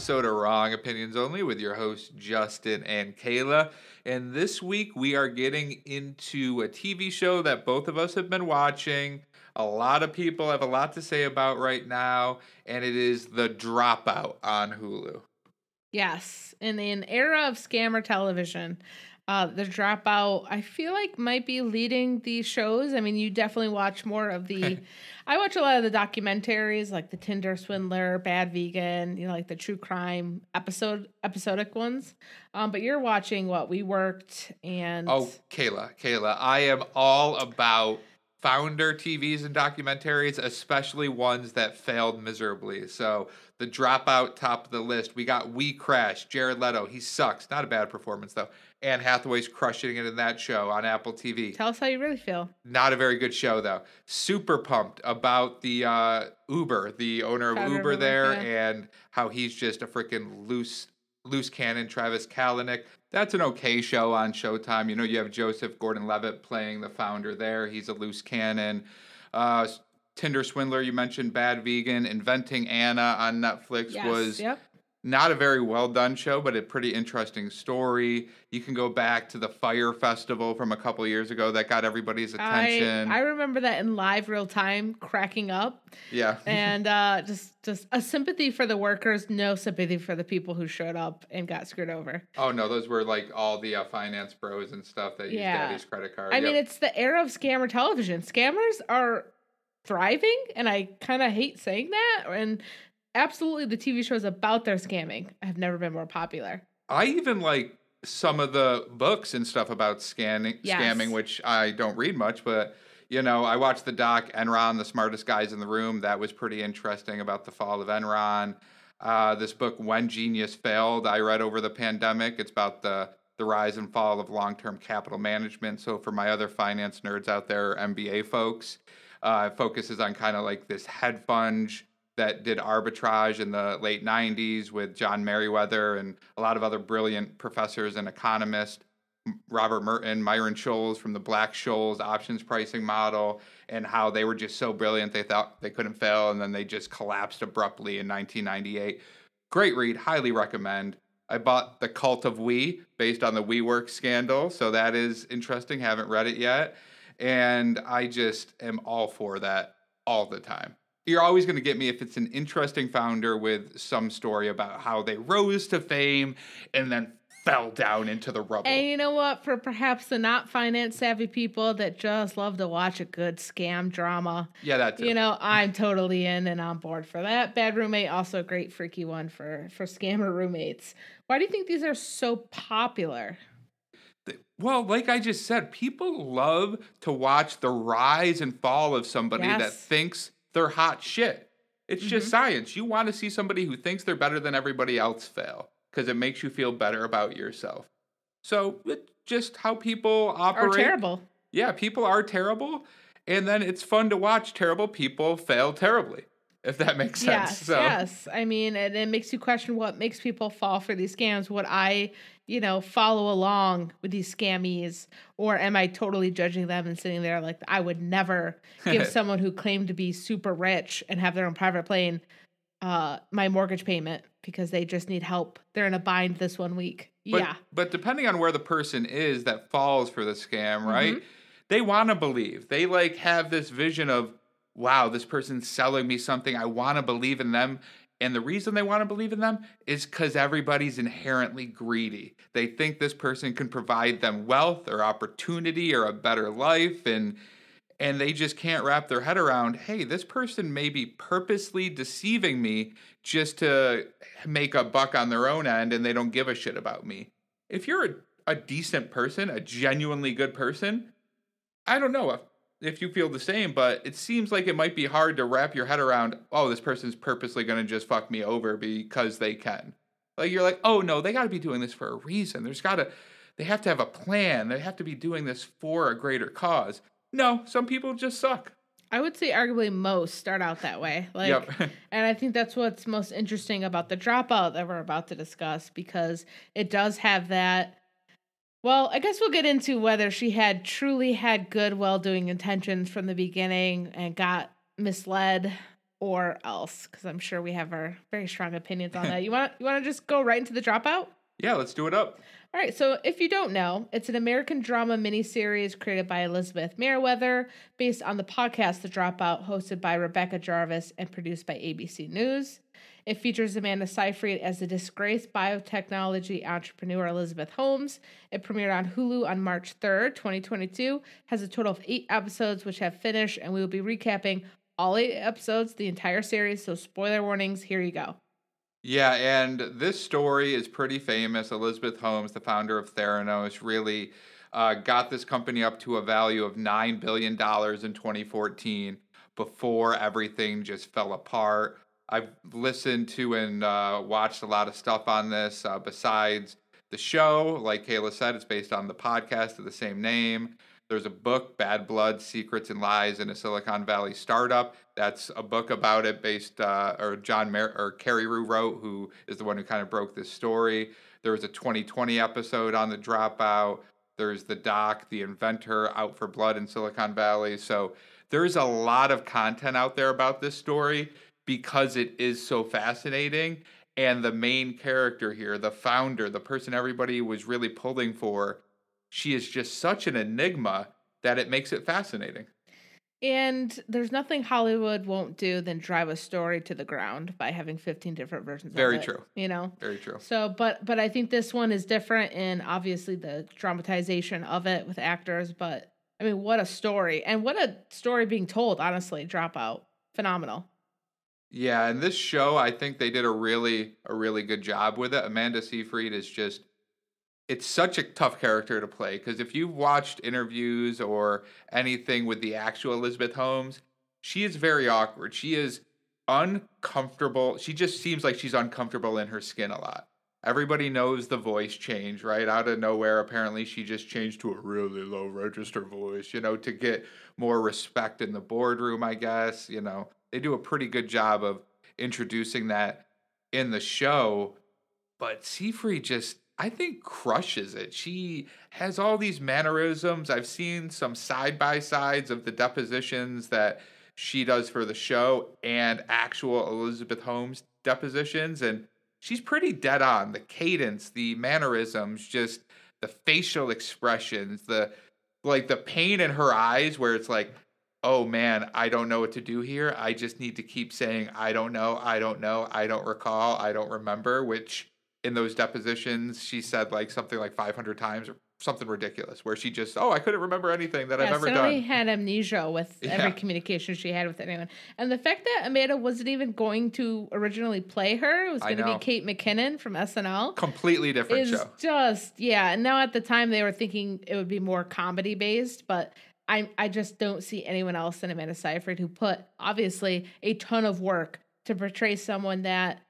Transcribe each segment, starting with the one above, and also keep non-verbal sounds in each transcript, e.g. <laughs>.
episode of Wrong Opinions Only with your hosts, Justin and Kayla. And this week we are getting into a TV show that both of us have been watching. A lot of people have a lot to say about right now, and it is The Dropout on Hulu. Yes, in an era of scammer television, uh, the dropout I feel like might be leading the shows. I mean, you definitely watch more of the. <laughs> I watch a lot of the documentaries, like the Tinder Swindler, Bad Vegan, you know, like the true crime episode episodic ones. Um, but you're watching what we worked and. Oh, Kayla, Kayla, I am all about founder TVs and documentaries, especially ones that failed miserably. So the dropout top of the list. We got We Crash, Jared Leto. He sucks. Not a bad performance though. Anne Hathaway's crushing it in that show on Apple TV. Tell us how you really feel. Not a very good show though. Super pumped about the uh, Uber, the owner of Uber there, yeah. and how he's just a freaking loose loose cannon. Travis Kalanick. That's an okay show on Showtime. You know, you have Joseph Gordon-Levitt playing the founder there. He's a loose cannon. Uh, Tinder Swindler, you mentioned Bad Vegan. Inventing Anna on Netflix Yes. was Yep. Not a very well done show, but a pretty interesting story. You can go back to the Fire Festival from a couple years ago that got everybody's attention. I remember that in live real time, cracking up. yeah. <laughs> and uh, just just a sympathy for the workers, no sympathy for the people who showed up and got screwed over. oh no, those were like all the uh, finance bros and stuff that use Yeah. daddy's credit card. I mean, it's the era of scammer television. Scammers are thriving, and I kind of hate saying that. And absolutely, the TV shows about their scamming have never been more popular. I even like some of the books and stuff about scanning Yes. scamming, which I don't read much, but you know, I watched the doc Enron, the smartest guys in the room. That was pretty interesting about the fall of Enron. Uh, this book, When Genius Failed, I read over the pandemic. It's about the the rise and fall of long term capital management. So for my other finance nerds out there, MBA folks, uh, it focuses on kind of like this hedge fund that did arbitrage in the late 90s with John Meriwether and a lot of other brilliant professors and economists. Robert Merton, Myron Scholes from the Black Scholes options pricing model, and how they were just so brilliant they thought they couldn't fail, and then they just collapsed abruptly in 1998. Great read, highly recommend. I bought The Cult of We based on the WeWork scandal, so that is interesting. Haven't read it yet. And I just am all for that all the time. You're always going to get me if it's an interesting founder with some story about how they rose to fame and then fell down into the rubble. And you know what? For perhaps the not finance savvy people that just love to watch a good scam drama, yeah, that's you know, I'm totally in and on board for that. Bad roommate, also a great freaky one for for scammer roommates. Why do you think these are so popular? Well, like I just said, people love to watch the rise and fall of somebody that thinks they're hot shit. It's just Mhm. science. You want to see somebody who thinks they're better than everybody else fail because it makes you feel better about yourself. So it's just how people operate. terrible? Yeah, people are terrible. And then it's fun to watch terrible people fail terribly, if that makes sense. Yes, so yes. I mean, and it makes you question what makes people fall for these scams. Would I, you know, follow along with these scammies, or am I totally judging them and sitting there like I would never give <laughs> someone who claimed to be super rich and have their own private plane uh my mortgage payment because they just need help. They're in a bind this one week. But, yeah. But depending on where the person is that falls for the scam, right? Mm-hmm. They want to believe. They like have this vision of, wow, this person's selling me something. I want to believe in them. And the reason they want to believe in them is because everybody's inherently greedy. They think this person can provide them wealth or opportunity or a better life. And and they just can't wrap their head around hey this person may be purposely deceiving me just to make a buck on their own end and they don't give a shit about me if you're a, a decent person a genuinely good person i don't know if, if you feel the same but it seems like it might be hard to wrap your head around oh this person's purposely going to just fuck me over because they can like you're like oh no they got to be doing this for a reason there's got to they have to have a plan they have to be doing this for a greater cause no, some people just suck. I would say arguably most start out that way. Like yep. <laughs> And I think that's what's most interesting about the dropout that we're about to discuss because it does have that. Well, I guess we'll get into whether she had truly had good, well doing intentions from the beginning and got misled or else? Because I'm sure we have our very strong opinions on that. <laughs> You want you want to just go right into the dropout? Yeah, let's do it up. All right, so if you don't know, it's an American drama miniseries created by Elizabeth Meriwether, based on the podcast The Dropout, hosted by Rebecca Jarvis and produced by ABC News. It features Amanda Seyfried as the disgraced biotechnology entrepreneur Elizabeth Holmes. It premiered on Hulu on March 3rd, 2022. Has a total of eight episodes, which have finished, and we will be recapping all eight episodes, the entire series. So, spoiler warnings, here you go. Yeah, and this story is pretty famous. Elizabeth Holmes, the founder of Theranos, really uh, got this company up to a value of $9 billion in 2014 before everything just fell apart. I've listened to and uh, watched a lot of stuff on this uh, besides the show. Like Kayla said, it's based on the podcast of the same name. There's a book, Bad Blood Secrets and Lies in a Silicon Valley Startup. That's a book about it based, uh, or John Mer- or Carreyrou wrote, who is the one who kind of broke this story. There was a 2020 episode on the dropout. There's the doc, The Inventor, Out for Blood in Silicon Valley. So there's a lot of content out there about this story because it is so fascinating. And the main character here, the founder, the person everybody was really pulling for, she is just such an enigma that it makes it fascinating. And there's nothing Hollywood won't do than drive a story to the ground by having 15 different versions Very of it. true. You know? Very true. So, but but I think this one is different in obviously the dramatization of it with actors, but I mean, what a story. And what a story being told, honestly, Dropout. Phenomenal. Yeah, and this show, I think they did a really a really good job with it. Amanda Seyfried is just it's such a tough character to play because if you've watched interviews or anything with the actual Elizabeth Holmes, she is very awkward. She is uncomfortable. She just seems like she's uncomfortable in her skin a lot. Everybody knows the voice change, right? Out of nowhere, apparently she just changed to a really low register voice, you know, to get more respect in the boardroom, I guess. You know, they do a pretty good job of introducing that in the show. But Seyfried just I think crushes it. She has all these mannerisms. I've seen some side by sides of the depositions that she does for the show and actual Elizabeth Holmes depositions, and she's pretty dead on. The cadence, the mannerisms, just the facial expressions, the like the pain in her eyes where it's like, oh man, I don't know what to do here. I just need to keep saying, I don't know, I don't know, I don't recall, I don't remember, which in those depositions she said like something like 500 times or something ridiculous where she just oh i couldn't remember anything that yeah, i've ever done had amnesia with <laughs> Yeah. every communication she had with anyone. And the fact that Amanda wasn't even going to originally play her, it was going to be. Kate McKinnon from SNL. completely different is show just yeah. And now at the time they were thinking it would be more comedy based, but I I just don't see anyone else than Amanda Seyfried who put obviously a ton of work to portray someone that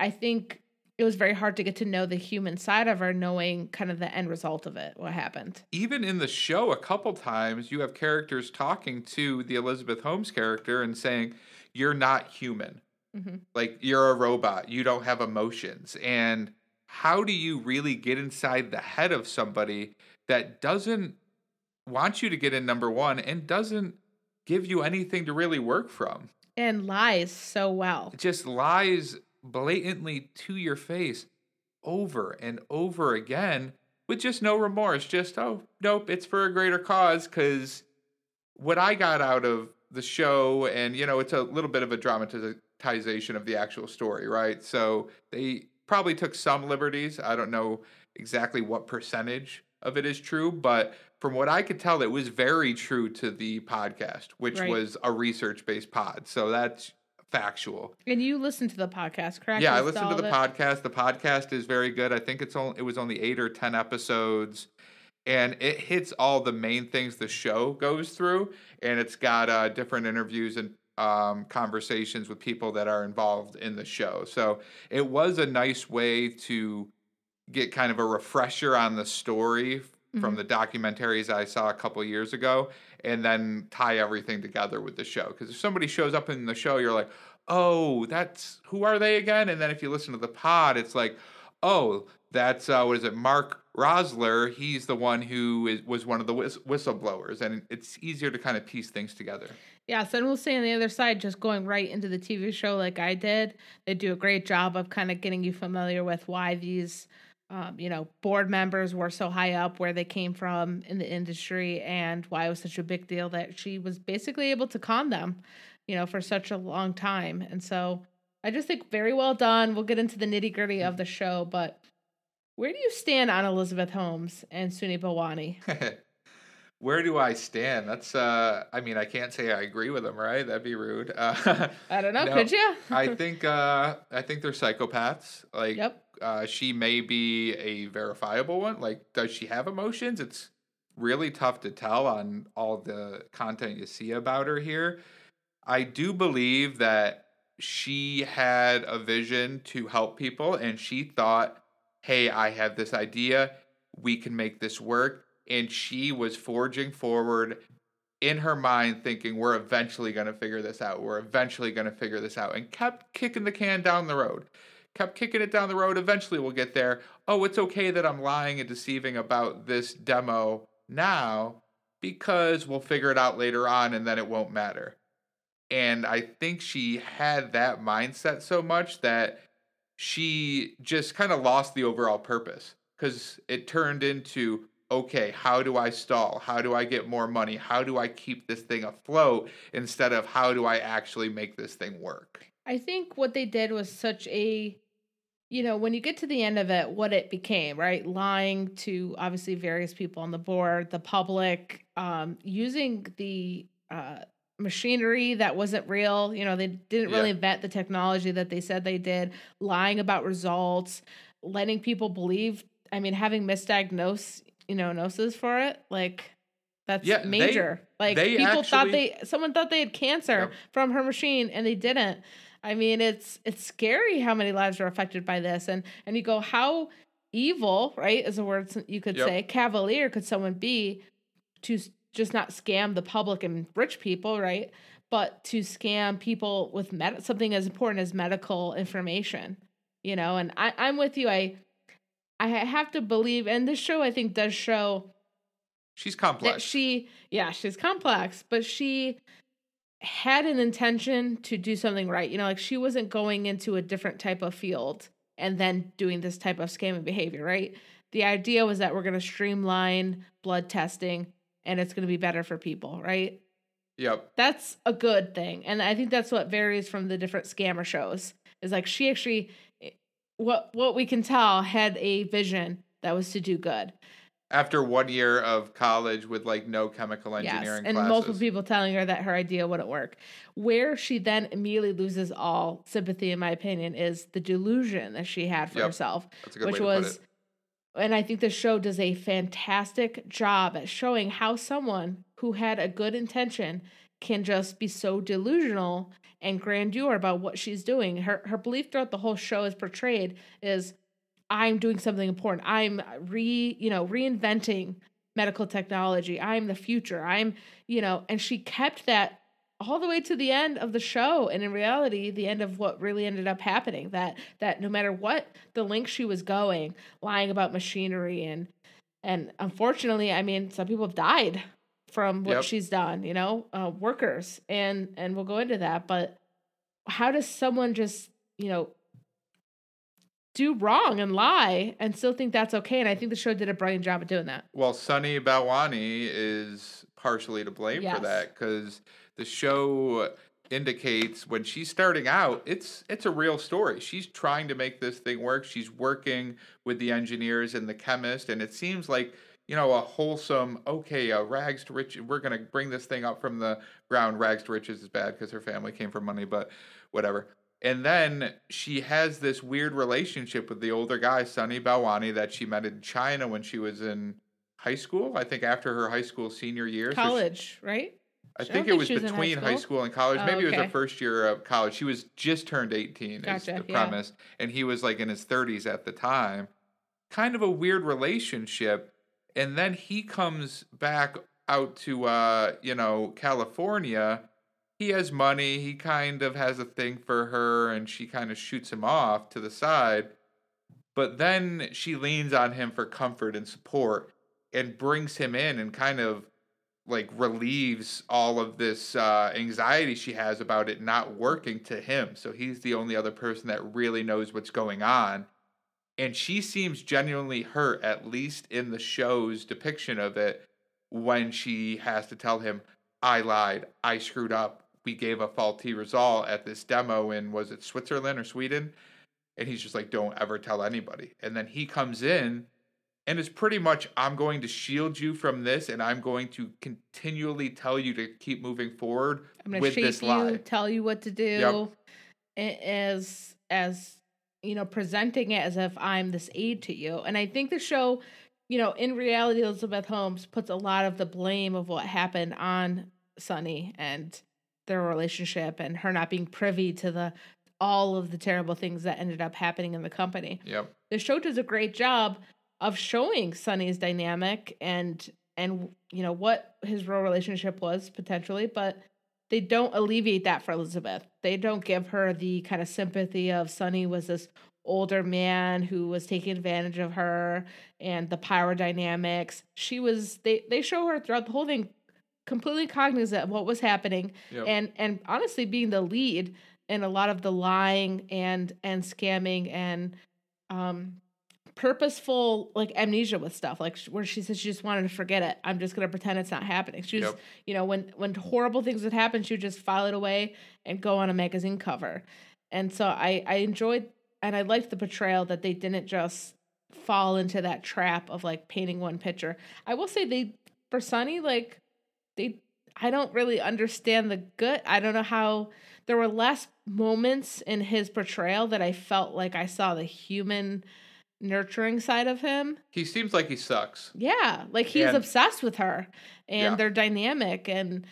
I think it was very hard to get to know the human side of her, knowing kind of the end result of it, what happened. even in the show a couple times you have characters talking to the elizabeth holmes character and saying you're not human Mhm. like you're a robot you don't have emotions and how do you really get inside the head of somebody that doesn't want you to get in number one and doesn't give you anything to really work from And lies so well. just lies blatantly to your face over and over again with just no remorse. Just, oh, nope, it's for a greater cause. Because what I got out of the show, and, you know, it's a little bit of a dramatization of the actual story, right? So they probably took some liberties. I don't know exactly what percentage of it is true, but from what I could tell, it was very true to the podcast, which Right. was a research based pod. So that's factual. And you listen to the podcast, correct? Yeah, I Listened to the it? podcast. The podcast is very good. I think it's only it was only eight or ten episodes, and it hits all the main things the show goes through, and it's got uh, different interviews and um, conversations with people that are involved in the show. So it was a nice way to get kind of a refresher on the story from Mhm. the documentaries I saw a couple years ago, and then tie everything together with the show. Because if somebody shows up in the show, you're like, oh, that's who are they again? And then if you listen to the pod, it's like, oh, that's uh, what is it, Mark Rosler? He's the one who is, was one of the whist- whistleblowers, and it's easier to kind of piece things together. Yeah, so we'll say on the other side, just going right into the TV show like I did, they do a great job of kind of getting you familiar with why these, um, you know, board members were so high up, where they came from in the industry, and why it was such a big deal that she was basically able to con them, you know, for such a long time. And so I just think very well done. We'll get into the nitty gritty of the show, but where do you stand on Elizabeth Holmes and Sunny Balwani? <laughs> Where do I stand? That's uh I mean, I can't say I agree with them, right? That'd be rude. Uh, <laughs> I don't know, no, could you? I <laughs> think uh I think they're psychopaths. Like yep. Uh she may be a verifiable one. Like does she have emotions? It's really tough to tell on all the content you see about her here. I do believe that she had a vision to help people and she thought, "Hey, I have this idea. We can make this work." and she was forging forward in her mind thinking we're eventually going to figure this out we're eventually going to figure this out and kept kicking the can down the road kept kicking it down the road eventually we'll get there oh it's okay that i'm lying and deceiving about this demo now because we'll figure it out later on and then it won't matter and i think she had that mindset so much that she just kind of lost the overall purpose because it turned into okay, how do I stall? How do I get more money? How do I keep this thing afloat instead of how do I actually make this thing work? I think what they did was such a you know, when you get to the end of it, what it became, right? Lying to obviously various people on the board, the public, um, using the uh, machinery that wasn't real. You know, they didn't really yeah. vet the technology that they said they did, lying about results, letting people believe. I mean, having misdiagnosed you know noses for it like that's yeah, major they, like they people actually, thought they someone thought they had cancer from her machine and they didn't i mean it's it's scary how many lives are affected by this and and you go how evil right is a word you could yep. say cavalier could someone be to just not scam the public and rich people right but to scam people with med- something as important as medical information you know and I, i'm with you i I have to believe, and this show I think does show she's complex. she, yeah, she's complex, but she had an intention to do something right. You know, like she wasn't going into a different type of field and then doing this type of scamming behavior, right? The idea was that we're going to streamline blood testing and it's going to be better for people, right? Yep. That's a good thing. And I think that's what varies from the different scammer shows. Is like she actually eh, what what we can tell had a vision that was to do good after one year of college with like no chemical engineering yes, and classes. multiple people telling her that her idea wouldn't work where she then immediately loses all sympathy in my opinion is the delusion that she had for yep. herself which was and i think the show does a fantastic job at showing how someone who had a good intention can just be so delusional and grandeur about what she's doing. Her her belief throughout the whole show is portrayed is I'm doing something important. I'm re, you know, reinventing medical technology. I'm the future. I'm, you know, and she kept that all the way to the end of the show and in reality the end of what really ended up happening that that no matter what the link she was going lying about machinery and and unfortunately i mean some people have died from what yep. she's done, you know, uh, workers, and and we'll go into that. But how does someone just, you know, do wrong and lie and still think that's okay? And I think the show did a brilliant job of doing that. Well, Sunny Balwani is partially to blame yes. for that because the show indicates when she's starting out it's it's a real story she's trying to make this thing work she's working with the engineers and the chemist and it seems like you know, a wholesome, okay, uh, rags to riches. We're going to bring this thing up from the ground. Rags to riches is bad because her family came from money, but whatever. And then she has this weird relationship with the older guy, Sunny Balwani, that she met in China when she was in high school. I think after her high school senior year. College, so she, right? I think I it was, between high school? high school, and college. Oh, Maybe okay. it was her first year of college. She was just turned 18, gotcha, is the premise. And he was like in his 30s at the time. Kind of a weird relationship and then he comes back out to uh you know california he has money he kind of has a thing for her and she kind of shoots him off to the side but then she leans on him for comfort and support and brings him in and kind of like relieves all of this uh, anxiety she has about it not working to him. So he's the only other person that really knows what's going on. And she seems genuinely hurt, at least in the show's depiction of it, when she has to tell him, I lied, I screwed up, we gave a faulty result at this demo in, was it Switzerland or Sweden? And he's just like, don't ever tell anybody. And then he comes in and it's pretty much I'm going to shield you from this, and I'm going to continually tell you to keep moving forward I'm gonna with shape this you, lie. tell you what to do, a- as as you know, presenting it as if I'm this aid to you. And I think the show, you know, in reality, Elizabeth Holmes puts a lot of the blame of what happened on Sunny and their relationship and her not being privy to the all of the terrible things that ended up happening in the company. Yep. The show does a great job of showing Sunny's dynamic and and you know what his real relationship was potentially, but they don't alleviate that for Elizabeth. They don't give her the kind of sympathy of Sunny was this older man who was taking advantage of her and the power dynamics. She was they they show her throughout the whole thing completely cognizant of what was happening Yep. and and honestly being the lead in a lot of the lying and and scamming and um purposeful like amnesia with stuff like where she says she just wanted to forget it i'm just going to pretend it's not happening she was Yep. you know when when horrible things would happen she would just file it away and go on a magazine cover and so i i enjoyed and i liked the portrayal that they didn't just fall into that trap of like painting one picture i will say they for sunny like they i don't really understand the good i don't know how there were less moments in his portrayal that i felt like i saw the human nurturing side of him He seems like he sucks. yeah like he's And- obsessed with her and Yeah. they're dynamic and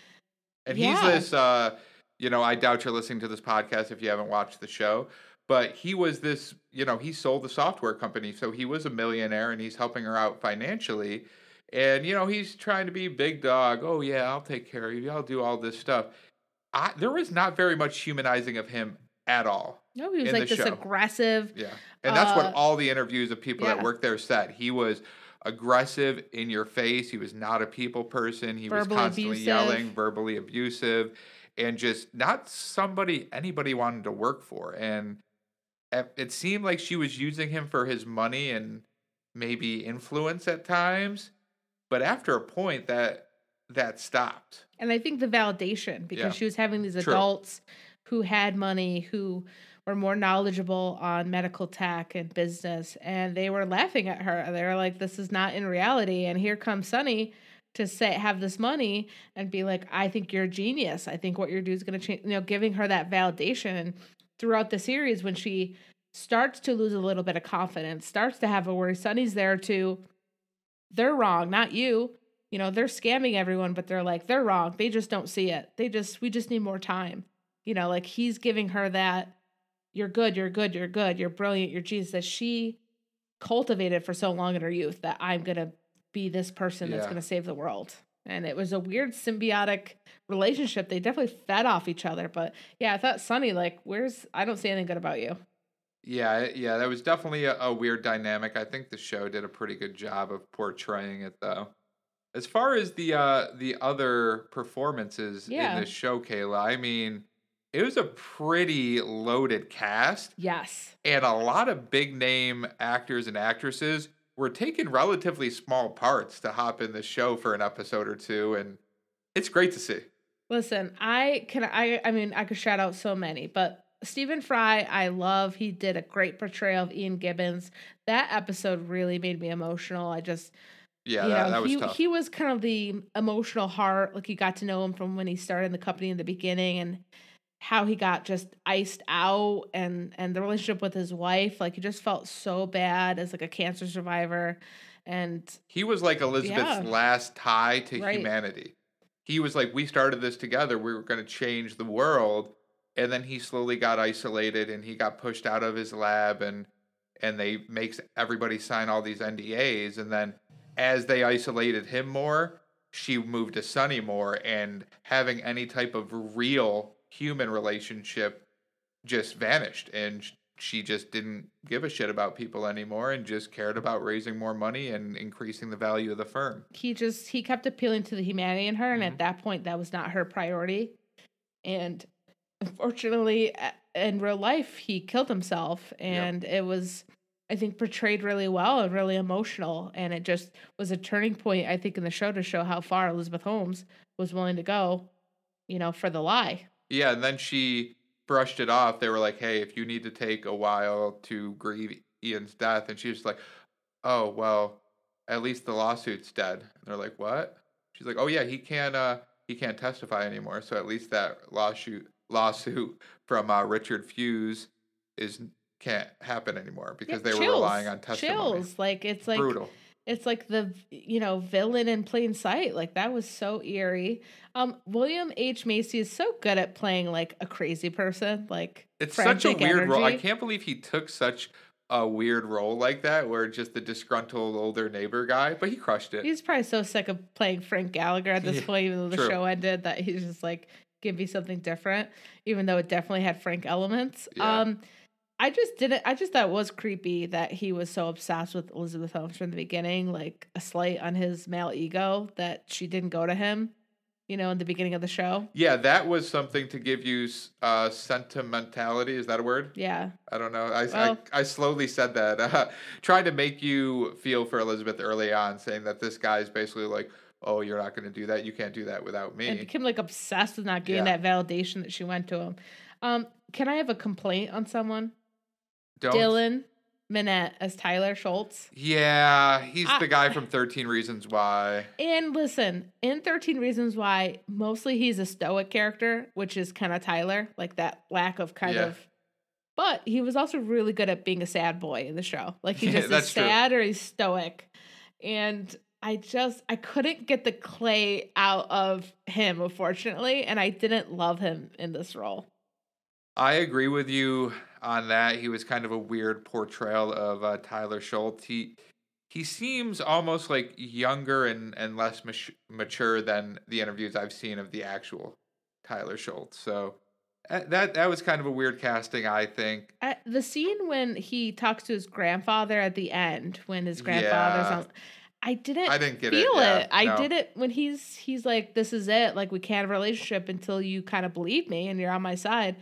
And Yeah. he's this, uh, you know, I doubt you're listening to this podcast if you haven't watched the show, but he was this, you know, he sold the software company. So he was a millionaire and he's helping her out financially. And, you know, he's trying to be big dog. Oh, yeah, I'll take care of you. I'll do all this stuff. I, there was not very much humanizing of him at all. no he was like this show. aggressive Yeah. And that's Uh, what all the interviews of people yeah. that worked there said. He was aggressive in your face. He was not a people person. He was constantly abusive. yelling, verbally abusive, and just not somebody anybody wanted to work for. And it seemed like she was using him for his money and maybe influence at times. But after a point that that stopped. and i think the validation because Yeah. she was having these True. adults who had money who were more knowledgeable on medical tech and business and they were laughing at her they were like this is not in reality and here comes sunny to say have this money and be like i think you're a genius i think what you're doing is going to change you know giving her that validation and throughout the series when she starts to lose a little bit of confidence starts to have a worry sunny's there to they're wrong not you. You know they're scamming everyone but they're like they're wrong. They just don't see it. They just we just need more time. You know like he's giving her that you're good you're good you're good you're brilliant you're jesus that she cultivated for so long in her youth that i'm gonna be this person that's gonna save the world. And it was a weird symbiotic relationship. They definitely fed off each other but yeah i thought sunny like where's i don't see anything good about you Yeah, yeah, that was definitely a, a weird dynamic. I think the show did a pretty good job of portraying it though. As far as the uh the other performances Yeah. in this show, Kayla, I mean, it was a pretty loaded cast yes and a lot of big name actors and actresses were taking relatively small parts to hop in the show for an episode or two and it's great to see. Listen, I can I I mean I could shout out so many, but Stephen Fry, I love. He did a great portrayal of Ian Gibbons. That episode really made me emotional. I just Yeah, that, know, that was he tough. he was kind of the emotional heart. Like you got to know him from when he started in the company in the beginning and how he got just iced out and and the relationship with his wife. Like he just felt so bad as like a cancer survivor. And He was like Elizabeth's Yeah. last tie to Right. humanity. He was like, we started this together. We were going to change the world, and then he slowly got isolated, and he got pushed out of his lab, and and they makes everybody sign all these NDAs, and then as they isolated him more, she moved to Sunny more, and having any type of real human relationship just vanished, and she just didn't give a shit about people anymore and just cared about raising more money and increasing the value of the firm. He just he kept appealing to the humanity in her, and Mhm. at that point, that was not her priority. And unfortunately, in real life, he killed himself, and it was. I think portrayed really well and really emotional, and it just was a turning point. I think in the show to show how far Elizabeth Holmes was willing to go, you know, for the lie. Yeah, and then she brushed it off. They were like, "Hey, if you need to take a while to grieve Ian's death," and she was like, "Oh, well, at least the lawsuit's dead." And they're like, "What?" She's like, "Oh yeah, he can't uh he can't testify anymore. So at least that lawsuit lawsuit from uh, Richard Fuisz is can't happen anymore because Yeah, they were relying on testimony. Chills, like it's like Brutal. it's like the you know villain in plain sight like that was so eerie um william h macy is so good at playing like a crazy person like It's such a weird role. I can't believe he took such a weird role like that, where just the disgruntled older neighbor guy, but he crushed it. he's probably so sick of playing frank gallagher at this Yeah, point even though the true. show ended that he's just like give me something different even though it definitely had frank elements Yeah. um i just didn't i just thought it was creepy that he was so obsessed with elizabeth holmes from the beginning like a slight on his male ego that she didn't go to him you know in the beginning of the show Yeah, that was something to give you uh, sentimentality. Is that a word? yeah I don't know. I, Well- I, I slowly said that, <laughs> uh, trying to make you feel for Elizabeth early on, saying that this guy's basically like, oh, you're not going to do that. You can't do that without me. and became like obsessed with not getting Yeah. that validation that she went to him. Um, can I have a complaint on someone? Don't. Dylan Minnette as Tyler Shultz. Yeah, he's I- the guy from 13 Reasons Why. And listen, in 13 Reasons Why, mostly he's a stoic character, which is kind of Tyler, like that lack of kind Yeah. of. But he was also really good at being a sad boy in the show. Like he <laughs> just is that's true. sad or he's stoic. And I just I couldn't get the clay out of him, unfortunately, and I didn't love him in this role. I agree with you on that. He was kind of a weird portrayal of uh, Tyler Shultz. He he seems almost like younger and and less mature than the interviews I've seen of the actual Tyler Shultz. So uh, that that was kind of a weird casting, I think. At the scene when he talks to his grandfather at the end, when his grandfather's Yeah. on, I didn't I didn't get feel it. Yeah, it. I no. did it when he's he's like, "This is it. Like we can't have a relationship until you kind of believe me and you're on my side."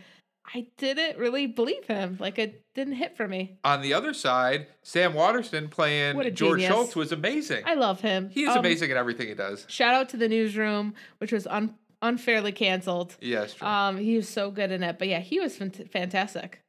I didn't really believe him. Like it didn't hit for me. On the other side, Sam Waterston playing George genius. Schultz was amazing. I love him. He is Um, amazing at everything he does. Shout out to the newsroom, which was un- unfairly canceled. Yes, true. Um, he was so good in it. But yeah, he was fant- fantastic.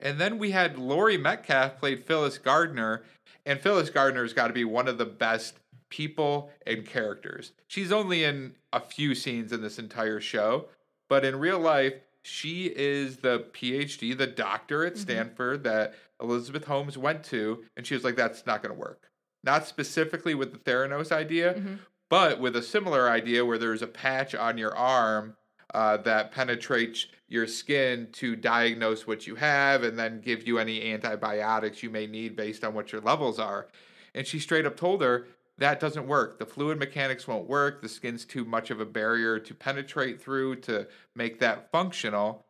And then we had Laurie Metcalf played Phyllis Gardner, and Phyllis Gardner's got to be one of the best people and characters. She's only in a few scenes in this entire show, but in real life, she is the PhD, the doctor at Mhm. Stanford that Elizabeth Holmes went to, and she was like, "That's not going to work." Not specifically with the Theranos idea, Mhm. but with a similar idea where there's a patch on your arm uh, that penetrates your skin to diagnose what you have and then give you any antibiotics you may need based on what your levels are. And she straight up told her that doesn't work. The fluid mechanics won't work. The skin's too much of a barrier to penetrate through to make that functional.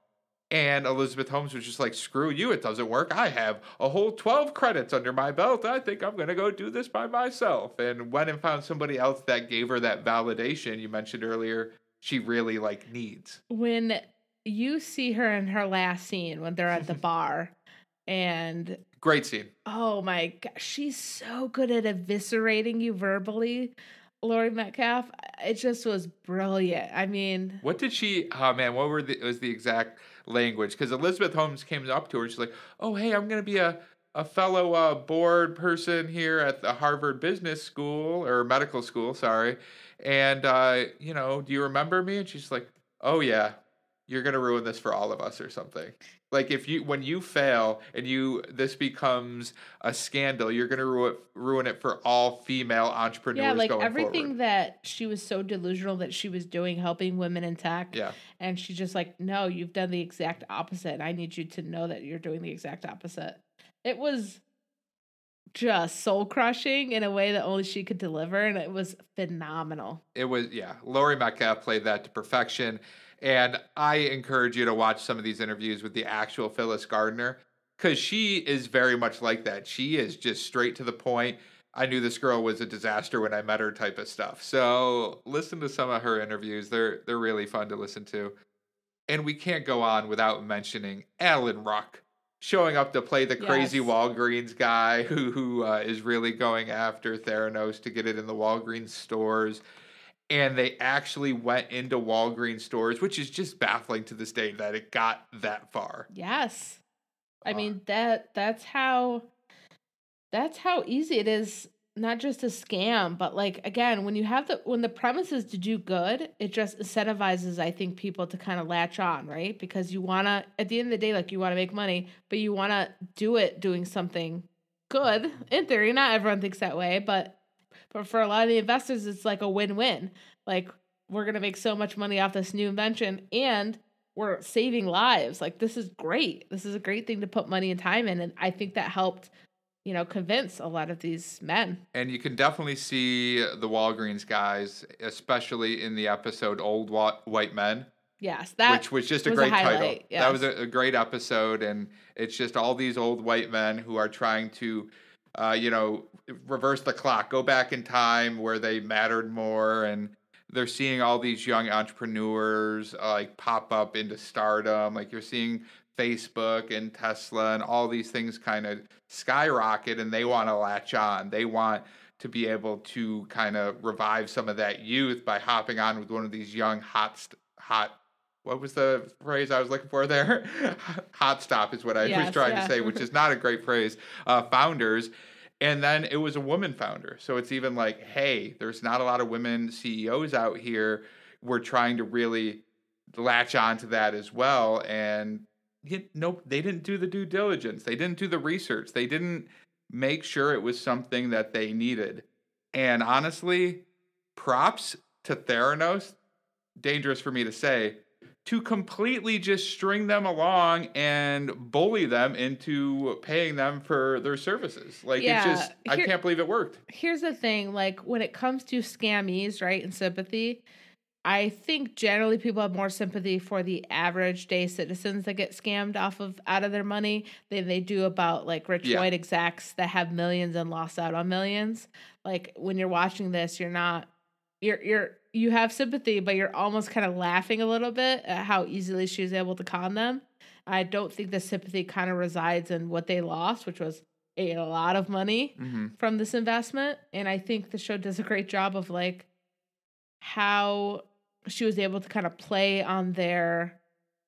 And Elizabeth Holmes was just like, screw you, it doesn't work. I have a whole 12 credits under my belt. I think I'm going to go do this by myself. And went and found somebody else that gave her that validation you mentioned earlier she really like needs. when you see her in her last scene when they're at the <laughs> bar and Great scene. oh my god she's so good at eviscerating you verbally Laurie Metcalf it just was brilliant I mean What did she? Oh man, what were the was the exact language? Because Elizabeth Holmes came up to her. and She's like, "Oh hey, I'm gonna be a a fellow uh, board person here at the Harvard Business School or medical school, sorry. And uh, you know, do you remember me?" And she's like, "Oh yeah, you're gonna ruin this for all of us or something." Like if you when you fail and you this becomes a scandal, you're gonna ruin ruin it for all female entrepreneurs. yeah like going everything forward. that she was so delusional that she was doing helping women in tech Yeah. and she's just like no you've done the exact opposite and I need you to know that you're doing the exact opposite it was just soul crushing in a way that only she could deliver and it was phenomenal it was yeah laurie metcalf played that to perfection and i encourage you to watch some of these interviews with the actual phyllis gardner because she is very much like that. She is just straight to the point. I knew this girl was a disaster when I met her, type of stuff. So listen to some of her interviews; they're they're really fun to listen to. And we can't go on without mentioning Alan Ruck showing up to play the crazy Yes. Walgreens guy <laughs> who who uh, is really going after Theranos to get it in the Walgreens stores. And they actually went into Walgreens stores, which is just baffling to this day that it got that far. Yes. I mean that that's how that's how easy it is not just a scam, but like again, when you have the when the premise is to do good, it just incentivizes I think people to kind of latch on, right? Because you want to at the end of the day like you want to make money, but you want to do it doing something good. In theory, not everyone thinks that way, but but for a lot of the investors it's like a win-win. Like we're to make so much money off this new invention and we're saving lives. Like this is great. This is a great thing to put money and time in and I think that helped, you know, convince a lot of these men. And you can definitely see the Walgreens guys, especially in the episode Old Wa- White Men. Yes, that which was just a was a great title. highlight, That was a, a great episode, and it's just all these old white men who are trying to, uh, you know, reverse the clock, go back in time where they mattered more, and they're seeing all these young entrepreneurs uh, like pop up into stardom. Like you're seeing Facebook and Tesla and all these things kind of skyrocket, and they want to latch on. They want to be able to kind of revive some of that youth by hopping on with one of these young hot hot what was the phrase I was looking for there? <laughs> Hot stop is what I was trying yeah. to say, which is not a great phrase. Uh, founders. And then it was a woman founder. So it's even like, hey, there's not a lot of women CEOs out here. We're trying to really latch on to that as well. And you, nope, they didn't do the due diligence. They didn't do the research. They didn't make sure it was something that they needed. And honestly, props to Theranos, dangerous for me to say, to completely just string them along and bully them into paying them for their services. Like Yeah, it's just I can't believe it worked. here's the thing like when it comes to scammies right and sympathy i think generally people have more sympathy for the average day citizens that get scammed off of out of their money than they do about like rich Yeah. white execs that have millions and lost out on millions. Like when you're watching this you're not you're you're you have sympathy but you're almost kind of laughing a little bit at how easily she was able to con them. I don't think the sympathy kind of resides in what they lost which was a lot of money hmm from this investment. And i think the show does a great job of like how she was able to kind of play on their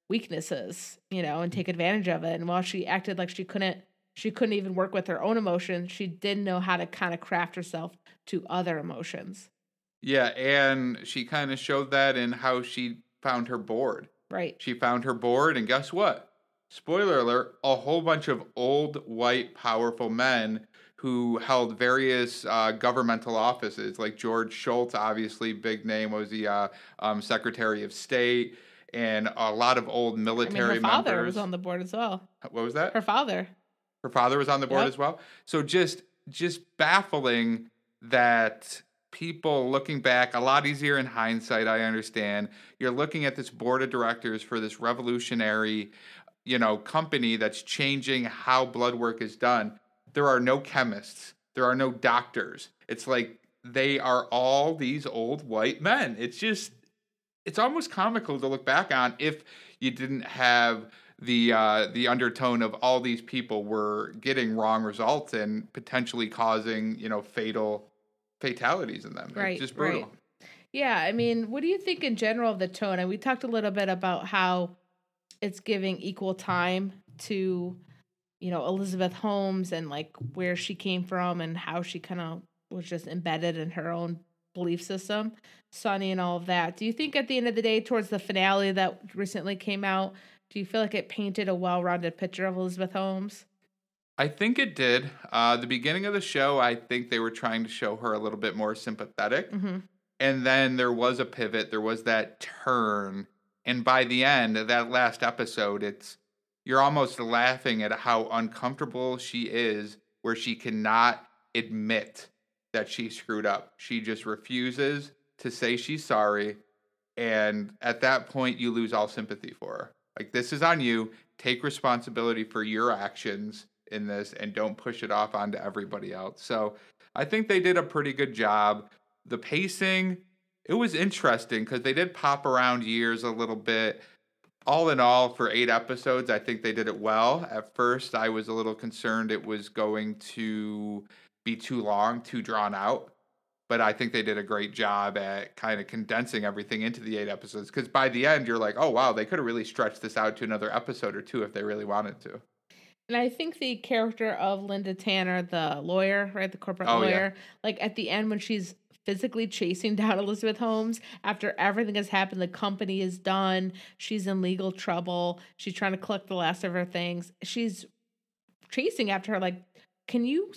weaknesses you know and take advantage of it and while she acted like she couldn't she couldn't even work with her own emotions she did know how to kind of craft herself to other emotions Yeah, and she kind of showed that in how she found her board. right She found her board, and guess what? Spoiler alert: a whole bunch of old, white, powerful men who held various uh, governmental offices, like George Shultz, obviously big name, was the uh, um, Secretary of State, and a lot of old i mean military her father members. was on the board as well what was that? her father Her father was on the board Yep. as well. So just just baffling that people looking back a lot easier in hindsight i understand you're looking at this board of directors for this revolutionary you know company that's changing how blood work is done there are no chemists there are no doctors it's like they are all these old white men it's just it's almost comical to look back on if you didn't have the uh, the undertone of all these people were getting wrong results and potentially causing you know fatal fatalities in them. Right, It's just brutal. right. Yeah, I mean, what do you think in general of the tone? And we talked a little bit about how it's giving equal time to, you know, Elizabeth Holmes and like where she came from and how she kind of was just embedded in her own belief system, Sunny and all of that. Do you think at the end of the day, towards the finale that recently came out, do you feel like it painted a well-rounded picture of Elizabeth Holmes? I think it did. Uh, the beginning of the show, I think they were trying to show her a little bit more sympathetic. hmm and then there was a pivot there was that turn and by the end of that last episode it's you're almost laughing at how uncomfortable she is where she cannot admit that she screwed up she just refuses to say she's sorry and at that point you lose all sympathy for her like this is on you take responsibility for your actions in this and don't push it off onto everybody else. So I think they did a pretty good job. The pacing, it was interesting because they did pop around years a little bit. All in all, for eight episodes, I think they did it well. At first, I was a little concerned it was going to be too long, too drawn out. But I think they did a great job at kind of condensing everything into the eight episodes. Because by the end, you're like, oh, wow, they could have really stretched this out to another episode or two if they really wanted to. And I think the character of Linda Tanner, the lawyer, right, the corporate Oh, yeah. lawyer, like at the end when she's physically chasing <laughs> down Elizabeth Holmes. After everything has happened, the company is done, she's in legal trouble, she's trying to collect the last of her things. She's chasing after her like can you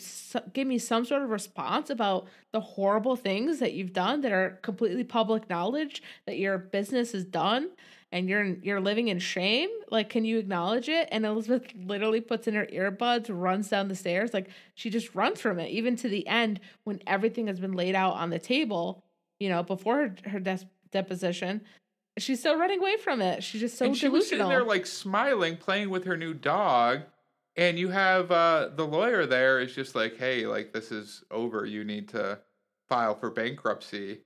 give me some sort of response about the horrible things that you've done that are completely public knowledge that your business is done and you're you're living in shame like can you acknowledge it and elizabeth literally puts in her earbuds runs down the stairs like she just runs from it even to the end when everything has been laid out on the table you know before her, her des- deposition she's still running away from it she's just so and she was sitting there like smiling, playing with her new dog. And you have uh, the lawyer there is just like, hey, like this is over. You need to file for bankruptcy.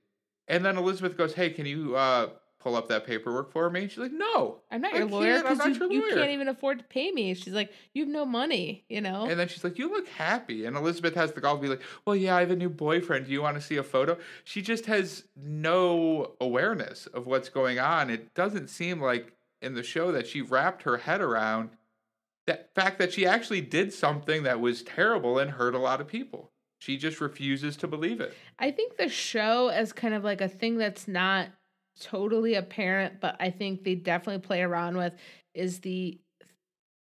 And then Elizabeth goes, hey, can you uh, pull up that paperwork for me? She's like, no. i'm not your lawyer can't, I'm because not you, your you lawyer." can't even afford to pay me she's like you have no money you know And then she's like, you look happy. And Elizabeth has the gall to be like, well, yeah, I have a new boyfriend. Do you want to see a photo? She just has no awareness of what's going on. It doesn't seem like in the show that she wrapped her head around that fact that she actually did something that was terrible and hurt a lot of people. She just refuses to believe it. I think the show as kind of like a thing that's not totally apparent, but I think they definitely play around with is the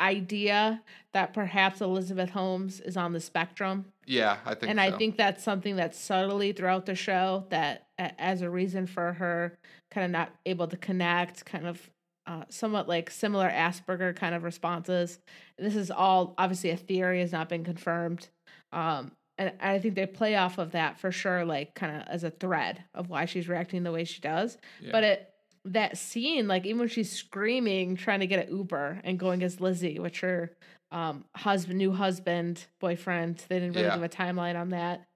idea that perhaps Elizabeth Holmes is on the spectrum. Yeah, I think and so. I think that's something that's subtly throughout the show that as a reason for her kind of not able to connect, kind of uh, somewhat like similar Asperger kind of responses. This is all obviously a theory, has not been confirmed. Um, and I think they play off of that for sure, like kind of as a thread of why she's reacting the way she does. Yeah. But it that scene, like even when she's screaming, trying to get an Uber and going as Lizzie, which her um husband, new husband, boyfriend, they didn't really Yeah. give a timeline on that,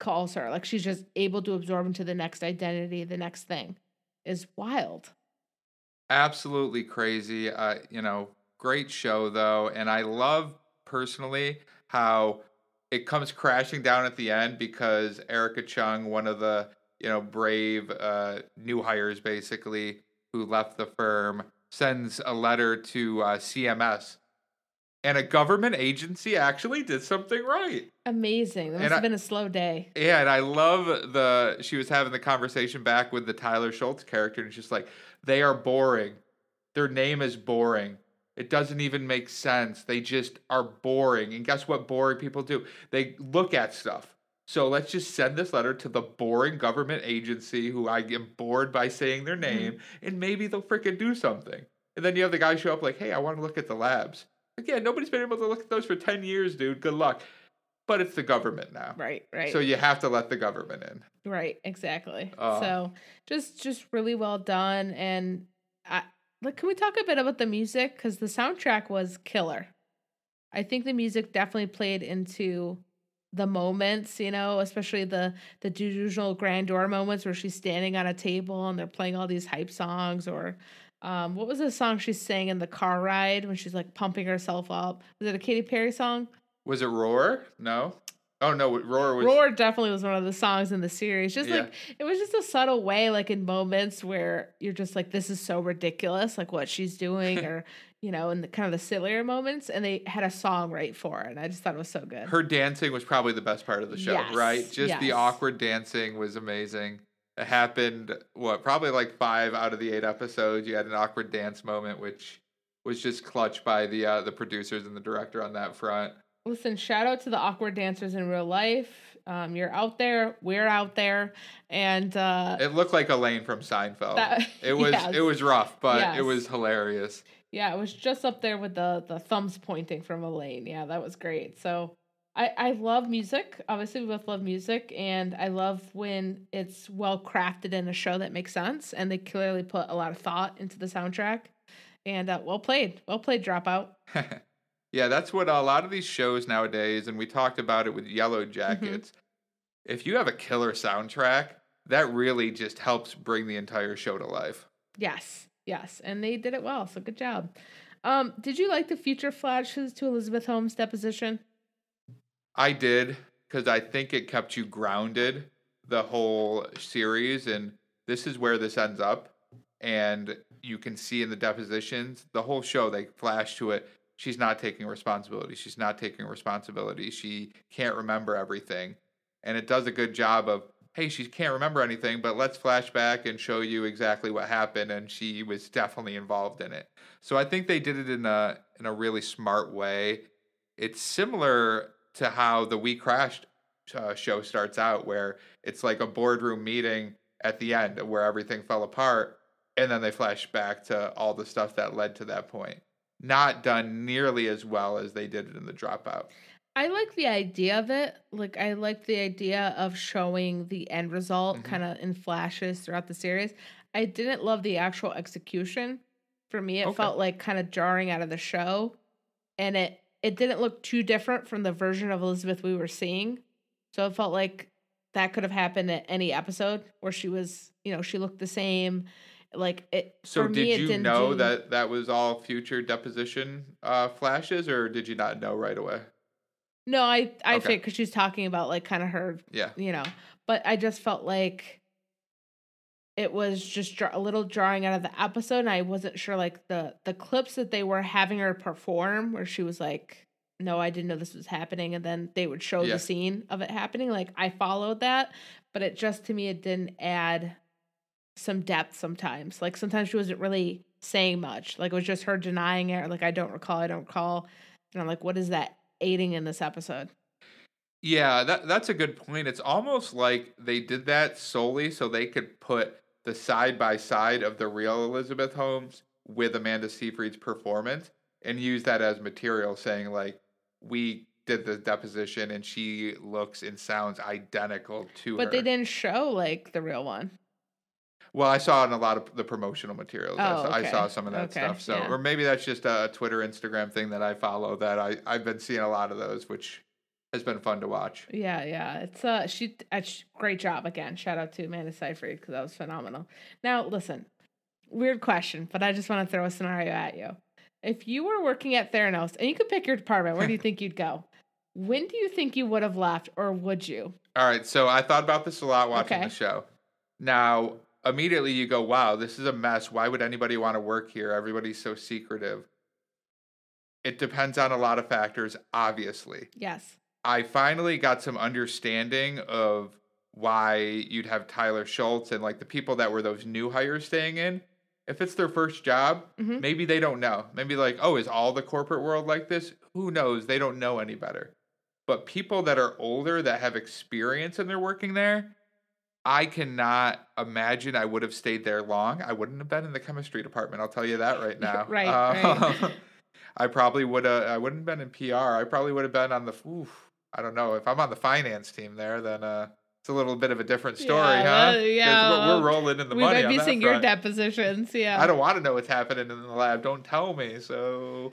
calls her. Like she's just able to absorb into the next identity, the next thing is wild. absolutely crazy. Uh, you know, great show though, and I love personally how it comes crashing down at the end because Erica Chung, one of the you know brave uh, new hires, basically who left the firm, sends a letter to uh, CMS, and a government agency actually did something right. Amazing. That And have I- been a slow day. Yeah, and I love the she was having the conversation back with the Tyler Shultz character, and she's like, they are boring. Their name is boring. It doesn't even make sense. They just are boring. And guess what boring people do? They look at stuff. So let's just send this letter to the boring government agency who I am bored by saying their name, and maybe they'll freaking do something. And then you have the guy show up like, hey, I want to look at the labs. Again, nobody's been able to look at those for 10 years, dude. Good luck. But it's the government now. Right, right. So you have to let the government in. Right, exactly. Uh. so just just really well done and I like can we talk a bit about the music cuz the soundtrack was killer. I think the music definitely played into the moments, you know, especially the the delusional grandeur moments where she's standing on a table and they're playing all these hype songs or um what was the song she sang in the car ride when she's like pumping herself up? Was it a Katy Perry song? Was it Roar? No. Oh no, Roar was. Roar definitely was one of the songs in the series. Just Yeah. like it was just a subtle way, like in moments where you're just like, this is so ridiculous, like what she's doing, <laughs> or you know, in the kind of the sillier moments. And they had a song right for it. And I just thought it was so good. Her dancing was probably the best part of the show, Yes, right? Just the awkward dancing was amazing. It happened what probably like five out of the eight episodes. You had an awkward dance moment, which was just clutched by the uh, the producers and the director on that front. Listen, shout out to the awkward dancers in real life. Um, you're out there, we're out there, and uh, It looked like Elaine from Seinfeld. That- <laughs> it was yes. it was rough, but Yes. it was hilarious. Yeah, it was just up there with the the thumbs pointing from Elaine. Yeah, that was great. So I I love music. Obviously, we both love music, and I love when it's well crafted in a show that makes sense, and they clearly put a lot of thought into the soundtrack. And uh, well played. Well played, Dropout. <laughs> yeah, that's what a lot of these shows nowadays, and we talked about it with Yellow Mm-hmm. Jackets. If you have a killer soundtrack, that really just helps bring the entire show to life. Yes. Yes. And they did it well. So good job. Um, did you like the future flashes to Elizabeth Holmes' deposition? I did because I think it kept you grounded the whole series, and this is where this ends up. And you can see in the depositions, the whole show, they flash to it. She's not taking responsibility. She's not taking responsibility. She can't remember everything. And it does a good job of, hey, she can't remember anything, but let's flash back and show you exactly what happened. And she was definitely involved in it. So I think they did it in a in a really smart way. It's similar to how the We Crashed uh, show starts out, where it's like a boardroom meeting at the end where everything fell apart, and then they flash back to all the stuff that led to that point. Not done nearly as well as they did it in the Dropout. I like the idea of it. Like I like the idea of showing the end result Mhm. kind of in flashes throughout the series. I didn't love the actual execution. For me, it Okay. felt like kind of jarring out of the show, and it it didn't look too different from the version of Elizabeth we were seeing. So it felt like that could have happened at any episode where she was, you know, she looked the same. Like it. So for did me, it you didn't know do- that that was all future deposition uh, flashes, or did you not know right away? No, I I Okay. think because she's talking about like kind of her Yeah. you know but i just felt like it was just a little drawing out of the episode and i wasn't sure like the the clips that they were having her perform where she was like no i didn't know this was happening and then they would show Yeah. the scene of it happening like i followed that but it just to me it didn't add some depth sometimes. Like sometimes she wasn't really saying much. Like it was just her denying it or like i don't recall i don't recall. And i'm like what is that aiding in this episode? Yeah, that that's a good point. It's almost like they did that solely so they could put the side by side of the real Elizabeth Holmes with Amanda Seyfried's performance and use that as material, saying like we did the deposition and she looks and sounds identical to but her. they didn't show like the real one Well, I saw in a lot of the promotional materials. I Oh, saw- I okay. saw some of that Okay, stuff. So, yeah. or maybe that's just a Twitter, Instagram thing that I follow. That I I've been seeing a lot of those, which has been fun to watch. Yeah, yeah. It's uh she uh, sh- great job again. Shout out to Amanda Seyfried because that was phenomenal. Now, listen, weird question, but I just want to throw a scenario at you. If you were working at Theranos and you could pick your department, where do you <laughs> think you'd go? When do you think you would have left, or would you? All right, so I thought about this a lot watching Okay. the show. Now, immediately you go, "Wow, this is a mess. Why would anybody want to work here? Everybody's so secretive." It depends on a lot of factors, obviously. Yes. I finally got some understanding of why you'd have Tyler Shultz and like the people that were those new hires staying in. If it's their first job, Mhm. maybe they don't know. Maybe like, oh, is all the corporate world like this? Who knows? They don't know any better. But people that are older that have experience and they're working there, I cannot imagine I would have stayed there long. I wouldn't have been in the chemistry department. I'll tell you that right <laughs> now. Right, right. Um, <laughs> I probably would have. I wouldn't have been in PR. I probably would have been on the. Oof, I don't know if I'm on the finance team there. Then uh, it's a little bit of a different story, Yeah, huh? uh, 'Cause yeah, we're, we're rolling in the we money. might on be seeing your depositions. <laughs> Yeah. I don't want to know what's happening in the lab. Don't tell me. So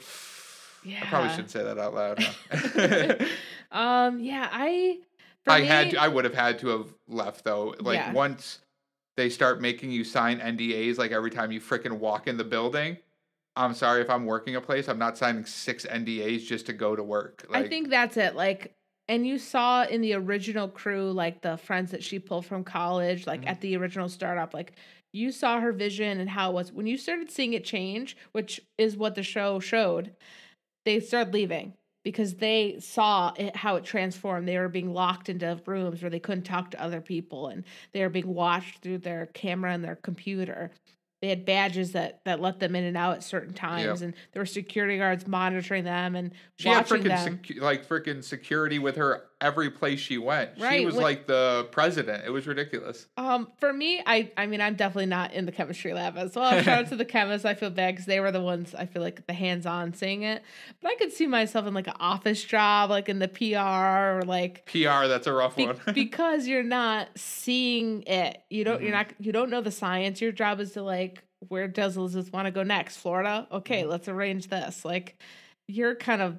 yeah, I probably shouldn't say that out loud. Huh? um. Yeah. I. I had to, I would have had to have left though. Like Yeah. once they start making you sign NDAs like every time you freaking walk in the building. I'm sorry if I'm working a place, I'm not signing six NDAs just to go to work. Like, I think that's it. Like, and you saw in the original crew, like the friends that she pulled from college, like Mhm. at the original startup, like you saw her vision and how it was. When you started seeing it change, which is what the show showed, they started leaving because they saw it, how it transformed. They were being locked into rooms where they couldn't talk to other people and they were being watched through their camera and their computer. They had badges that that let them in and out at certain times, and there were security guards monitoring them and she had watching them. secu- like freaking security with her every place she went. She was what- like the president. It was ridiculous. Um, for me, I I mean, I'm definitely not in the chemistry lab as well. Shout out to the <laughs> chemists. I feel bad because they were the ones I feel like the hands on seeing it. But I could see myself in like an office job, like in the PR or like PR, that's a rough be- one. <laughs> because you're not seeing it. You don't. You're Mhm. not. You don't know the science. Your job is to like where does Elizabeth want to go next? Florida? Okay, Mhm. let's arrange this. Like, you're kind of,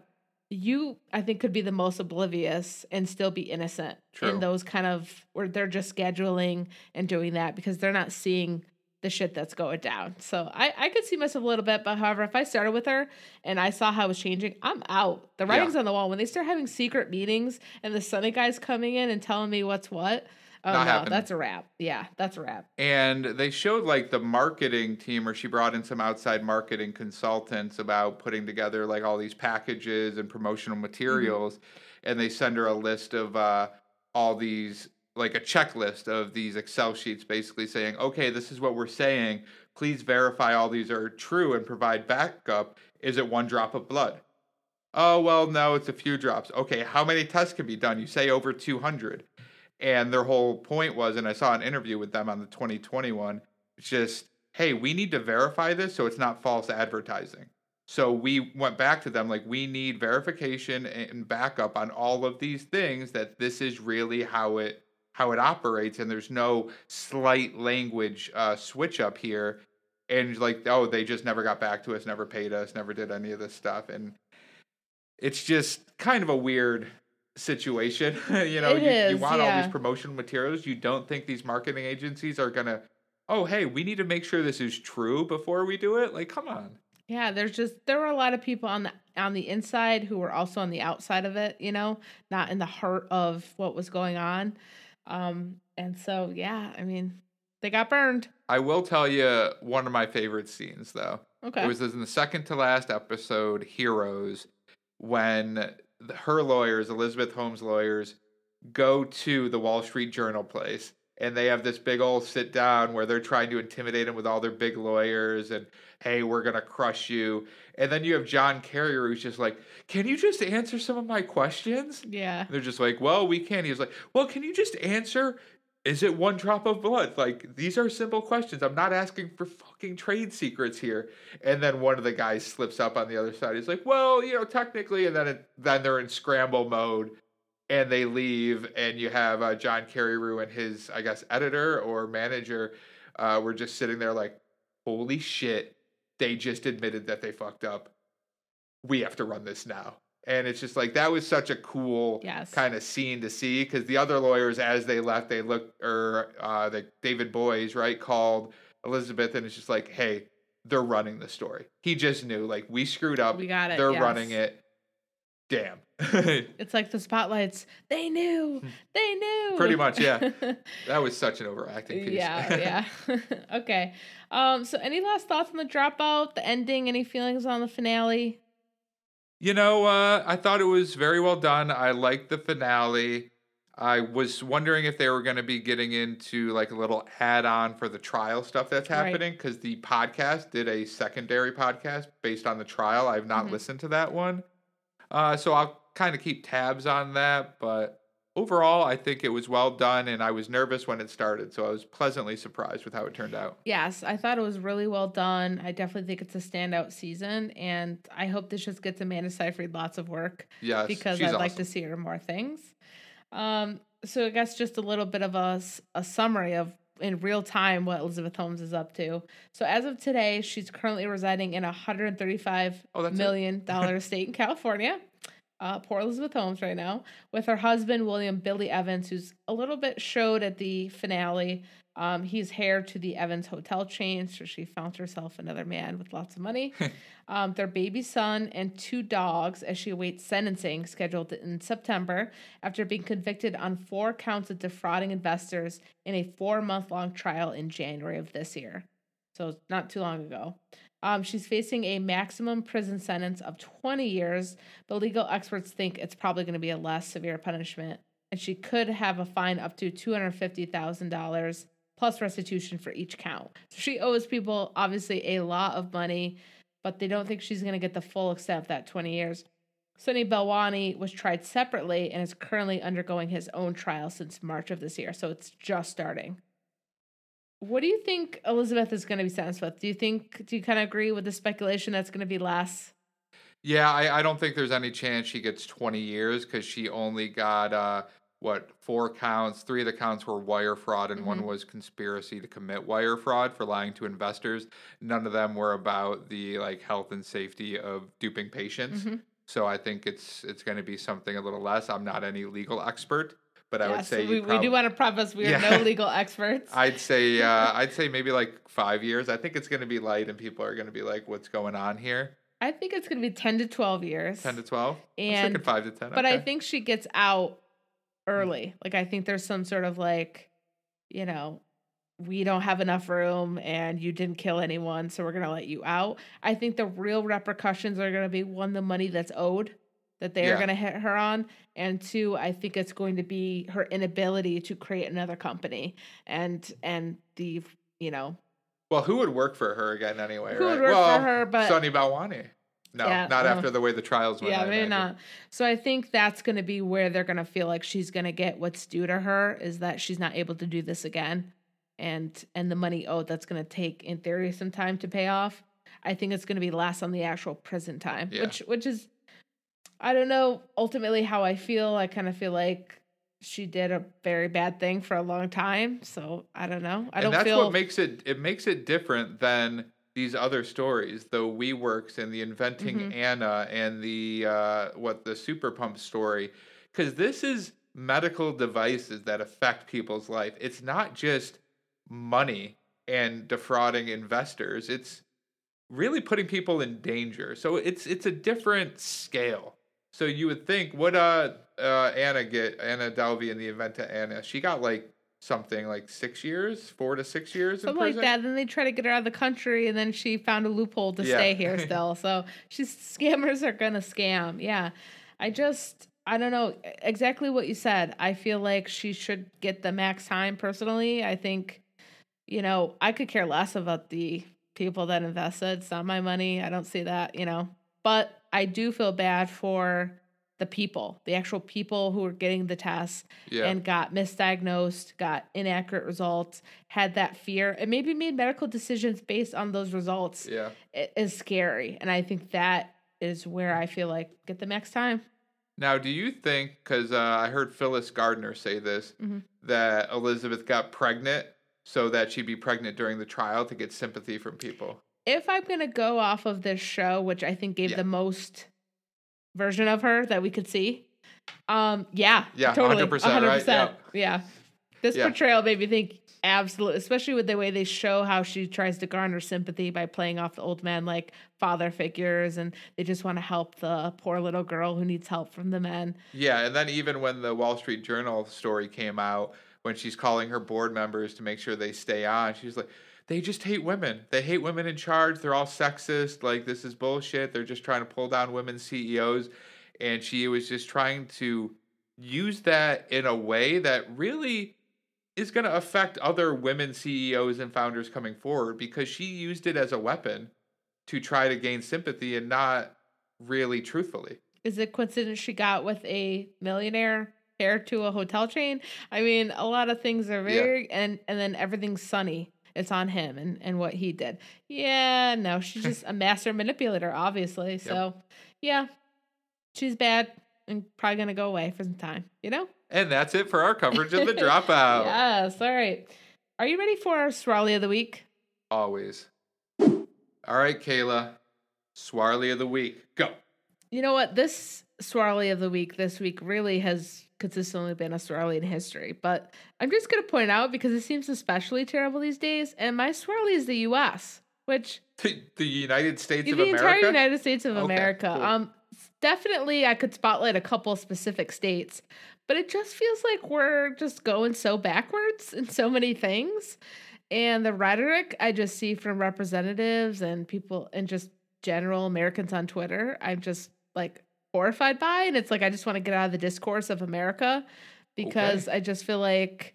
you, I think, could be the most oblivious and still be innocent True. in those kind of where they're just scheduling and doing that because they're not seeing the shit that's going down. So I, I could see myself a little bit, but however, if I started with her and I saw how it was changing, I'm out. The Yeah. writing's on the wall. When they start having secret meetings and the Sunny guy's coming in and telling me what's what, oh no, happening. that's a wrap. Yeah, that's a wrap. And they showed like the marketing team, or she brought in some outside marketing consultants about putting together like all these packages and promotional materials. And they send her a list of uh, all these, like a checklist of these Excel sheets, basically saying, okay, this is what we're saying. Please verify all these are true and provide backup. Is it one drop of blood? Oh, well, no, it's a few drops. Okay, how many tests can be done? You say over 200. And their whole point was, and I saw an interview with them on the 2021, it's just, hey, we need to verify this so it's not false advertising. So we went back to them like, we need verification and backup on all of these things that this is really how it how it operates, and there's no slight language uh, switch up here. And like, oh, they just never got back to us, never paid us, never did any of this stuff, and it's just kind of a weird situation. <laughs> you know, you, you is, want all these promotional materials. You don't think these marketing agencies are gonna, oh, hey, we need to make sure this is true before we do it. Like, come on. Yeah, there's just there were a lot of people on the on the inside who were also on the outside of it, you know, not in the heart of what was going on. Um and so yeah, I mean, they got burned. I will tell you one of my favorite scenes though. Okay. It was in the second to last episode, Heroes, when her lawyers, Elizabeth Holmes' lawyers, go to the Wall Street Journal place and they have this big old sit down where they're trying to intimidate him with all their big lawyers and hey, we're gonna crush you. And then you have John Carreyrou who's just like, Can you just answer some of my questions? yeah. And they're just like, Well, we can't He's like, Well, can you just answer? Is it one drop of blood? Like, these are simple questions. I'm not asking for fucking trade secrets here. And then one of the guys slips up on the other side. He's like, Well, you know, technically, and then it, then they're in scramble mode and they leave, and you have uh, John Carreyrou and his, I guess, editor or manager uh, were just sitting there like, Holy shit, they just admitted that they fucked up. We have to run this now. And it's just like that was such a cool Yes. kind of scene to see because the other lawyers, as they left, they looked or uh, the David Boies right called Elizabeth, and it's just like, hey, they're running the story. He just knew like we screwed up. We got it. They're yes. running it. Damn. <laughs> It's like the spotlights. They knew. <laughs> They knew. Pretty much, yeah. <laughs> that was such an overacting piece. yeah, yeah. okay. Um, so any last thoughts on the dropout, the ending, any feelings on the finale? You know, uh, I thought it was very well done. I liked the finale. I was wondering if they were going to be getting into like a little add on for the trial stuff that's happening because the podcast did a secondary podcast based on the trial. I've not Mhm. listened to that one. Uh, so I'll kind of keep tabs on that. But overall, I think it was well done and I was nervous when it started. So I was pleasantly surprised with how it turned out. Yes, I thought it was really well done. I definitely think it's a standout season, and I hope this just gets Amanda Seyfried lots of work Yes. because I'd like to see her more things. Um, so I guess just a little bit of a summary of in real time what Elizabeth Holmes is up to. So as of today, she's currently residing in a hundred and thirty-five Oh, million <laughs> dollar estate in California. Uh, poor Elizabeth Holmes right now with her husband William Billy Evans, who's a little bit showed at the finale. Um, he's heir to the Evans hotel chain, so she found herself another man with lots of money. <laughs> um, their baby son and two dogs as she awaits sentencing scheduled in September after being convicted on four counts of defrauding investors in a four month long trial in January of this year. So not too long ago. Um, she's facing a maximum prison sentence of 20 years, but legal experts think it's probably going to be a less severe punishment. And she could have a fine up to $250,000 plus restitution for each count. So she owes people obviously a lot of money, but they don't think she's going to get the full extent of that 20 years. Sunny Balwani was tried separately and is currently undergoing his own trial since March of this year. So it's just starting. What do you think Elizabeth is going to be sentenced with? Do you think, do you kind of agree with the speculation that's going to be less? Yeah, I, I don't think there's any chance she gets 20 years because she only got uh, what four counts. Three of the counts were wire fraud, and one Mhm. was conspiracy to commit wire fraud for lying to investors. None of them were about the like health and safety of duping patients. Mhm. So I think it's it's going to be something a little less. I'm not any legal expert, but I would say we, you we do want to preface we are Yeah. no legal experts. <laughs> I'd say <laughs> uh, I'd say maybe like five years. I think it's going to be light, and people are going to be like, "What's going on here?" I think it's going to be 10 to 12 years. Ten to twelve. And- five to ten. but I think she gets out Mm. early. Like I think there's some sort of like, you know, we don't have enough room and you didn't kill anyone, so we're gonna let you out. I think the real repercussions are gonna be one, the money that's owed that they are gonna hit her on, and two, I think it's going to be her inability to create another company and and the you know Well, who would work for her again anyway? Who would right? work for well, her, but- Sunny Balwani. No, Yeah, not uh, after the way the trials went. yeah, maybe not. So I think that's going to be where they're going to feel like she's going to get what's due to her is that she's not able to do this again, and and the money owed that's going to take in theory some time to pay off. I think it's going to be less on the actual prison time, Yeah. which which is I don't know ultimately how I feel. I kind of feel like she did a very bad thing for a long time. So I don't know. I and don't that's feel what makes it it makes it different than these other stories the WeWorks and the inventing Mhm. Anna and the uh, what the super pump story because this is medical devices that affect people's life. It's not just money and defrauding investors. It's really putting people in danger. So it's it's a different scale. So you would think what uh uh Anna get Anna Delvey in the event of Anna she got like something like six years four to six years in Something like that. Then they try to get her out of the country, and then she found a loophole to Yeah. stay here <laughs> still. So she's scammers are gonna scam. Yeah, I just I don't know exactly what you said. I feel like she should get the max time. Personally, I think you know I could care less about the people that invested. It's not my money. I don't see that. You know, but I do feel bad for the people, the actual people who are getting the tests yeah and got misdiagnosed, got inaccurate results, had that fear, and maybe made medical decisions based on those results yeah is scary. And I think that is where I feel like get the next time. Now, do you think, because uh, I heard Phyllis Gardner say this, Mhm. that Elizabeth got pregnant so that she'd be pregnant during the trial to get sympathy from people? If I'm gonna go off of this show, which I think gave Yeah. the most version of her that we could see, um, yeah, Yeah, totally, 100%, right? 100%, yeah. This Yeah. portrayal made me think absolutely, especially with the way they show how she tries to garner sympathy by playing off the old men like father figures, and they just want to help the poor little girl who needs help from the men. Yeah, and then even when the Wall Street Journal story came out, when she's calling her board members to make sure they stay on, she's like, they just hate women. They hate women in charge. They're all sexist. Like, this is bullshit. They're just trying to pull down women CEOs. And she was just trying to use that in a way that really is going to affect other women CEOs and founders coming forward because she used it as a weapon to try to gain sympathy and not really truthfully. Is it coincidence she got with a millionaire heir to a hotel chain? I mean, a lot of things are Yeah. and and then everything's sunny. It's on him and and what he did. Yeah, no, she's <laughs> just a master manipulator, obviously. So, yeah, she's bad and probably gonna go away for some time. You know? And that's it for our coverage of the <laughs> dropout. Yes. All right. Are you ready for our Swarley of the week? Always. All right, Kayla. Swarley of the week. Go. You know what? This Swarley of the week this week really has consistently been a Swarley in history, but I'm just going to point out because it seems especially terrible these days, and my Swarley is the U.S., which The, the United States the of entire America. United States of Okay, America. cool. Um, definitely, I could spotlight a couple specific states, but it just feels like we're just going so backwards in so many things. And the rhetoric I just see from representatives and people and just general Americans on Twitter, I'm just like horrified by. And it's like I just want to get out of the discourse of America because I just feel like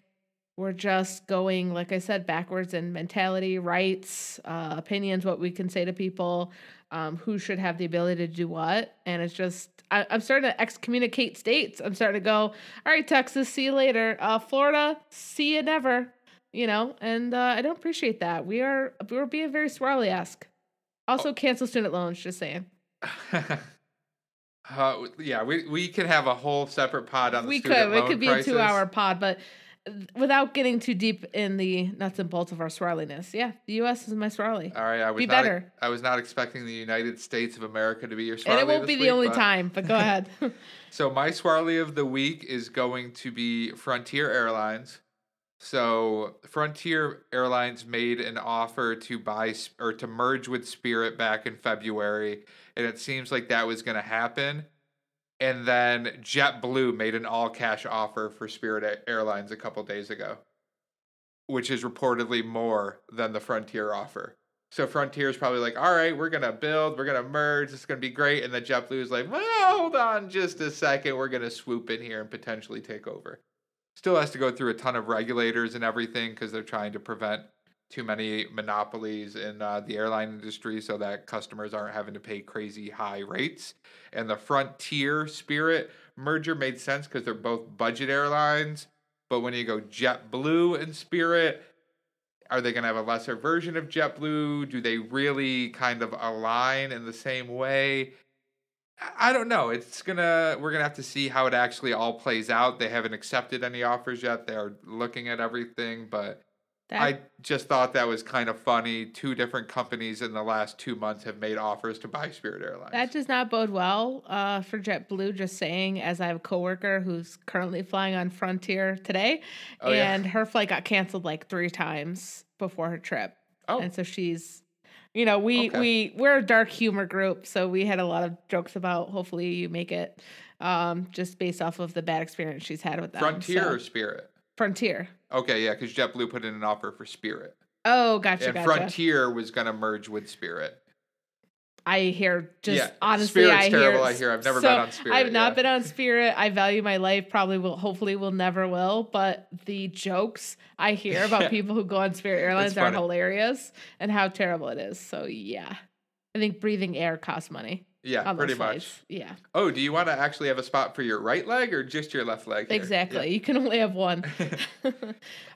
we're just going, like I said, backwards in mentality, rights, uh, opinions, what we can say to people, um, who should have the ability to do what. And it's just, I, I'm starting to excommunicate states. I'm starting to go, all right, Texas, see you later. Uh, Florida, see you never. You know, and uh, I don't appreciate that. We are we're being very swirly esque. Also, cancel student loans. Just saying. <laughs> Uh, yeah, we, we can have a whole separate pod on the we could. It could be a two-hour pod, but without getting too deep in the nuts and bolts of our swirliness. Yeah, the U.S. is my Swarley, All right, I was Be not, better. I was not expecting the United States of America to be your Swarley. and it won't be the only but- time. But go <laughs> ahead. So my Swarley of the week is going to be Frontier Airlines. So Frontier Airlines made an offer to buy or to merge with Spirit back in February, and it seems like that was going to happen. And then JetBlue made an all cash offer for Spirit Airlines a couple days ago, which is reportedly more than the Frontier offer. So Frontier is probably like, all right, we're gonna build, we're gonna merge, it's gonna be great. And then JetBlue is like, well, hold on just a second, we're gonna swoop in here and potentially take over. Still has to go through a ton of regulators and everything because they're trying to prevent too many monopolies in uh, the airline industry so that customers aren't having to pay crazy high rates. And the Frontier Spirit merger made sense because they're both budget airlines. But when you go JetBlue and Spirit, are they going to have a lesser version of JetBlue? Do they really kind of align in the same way? I- don't know. It's gonna we're gonna have to see how it actually all plays out. They haven't accepted any offers yet. They are looking at everything, but That, I just thought that was kind of funny. Two different companies in the last two months have made offers to buy Spirit Airlines. that does not bode well uh, for JetBlue. Just saying, as I have a coworker who's currently flying on Frontier today, Oh, yeah. and her flight got canceled like three times before her trip. oh, and so she's you know we Okay. we we're a dark humor group so we had a lot of jokes about hopefully you make it um just based off of the bad experience she's had with them Frontier so- or Spirit? Frontier. Okay, yeah, because JetBlue put in an offer for Spirit, oh gotcha and gotcha. Frontier was going to merge with Spirit. i hear just Yeah, honestly Spirit's i terrible, hear I hear. I've never so been on Spirit, i've not yeah. been on spirit. I value my life probably will hopefully will never will but the jokes i hear about <laughs> people who go on spirit airlines are hilarious and how terrible it is so yeah. I think breathing air costs money Yeah, pretty much. yeah Oh, do you want to actually have a spot for your right leg or just your left leg? here? Exactly. You can only have one. <laughs> <laughs> All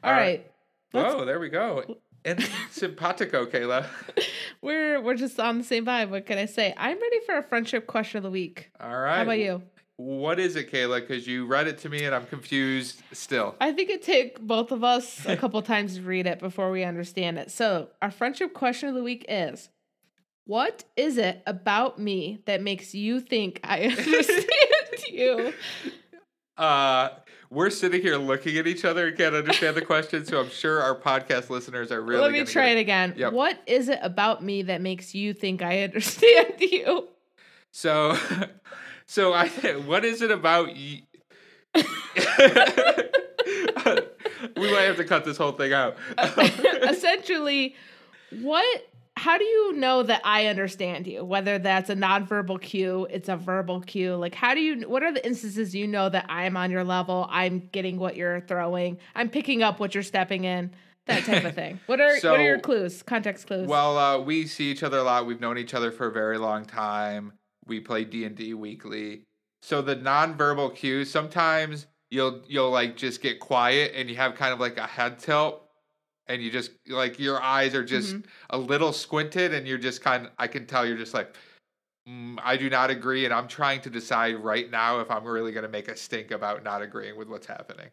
All right. right. Let's- oh, there we go. And simpatico, Kayla. <laughs> We're we're just on the same vibe. What can I say? I'm ready for a friendship question of the week. All right. How about you? What is it, Kayla? Because you read it to me and I'm confused still. I think it took both of us a couple times to read it before we understand it. So, our friendship question of the week is What is it about me that makes you think I <laughs> understand you? <laughs> Uh, we're sitting here looking at each other and can't understand the question, so I'm sure our podcast listeners are really. Let me try it again. Yep. What is it about me that makes you think I <laughs> understand you? So, so I. What is it about you? we might have to cut this whole thing out. essentially what how do you know that i understand you? Whether that's a nonverbal cue it's a verbal cue. Like how do you what are the instances you know that i'm on your level? I'm getting what you're throwing. I'm picking up what you're stepping in. That type of thing. What are what are your <laughs> clues context clues? Well, uh, we see each other a lot. We've known each other for a very long time. We play D and D weekly. So the nonverbal cues, sometimes you'll you'll like just get quiet and you have kind of like a head tilt, and you just like your eyes are just Mhm. a little squinted, and you're just kind. of I can tell you're just like. "Mm, I do not agree, and I'm trying to decide right now if I'm really going to make a stink about not agreeing with what's happening.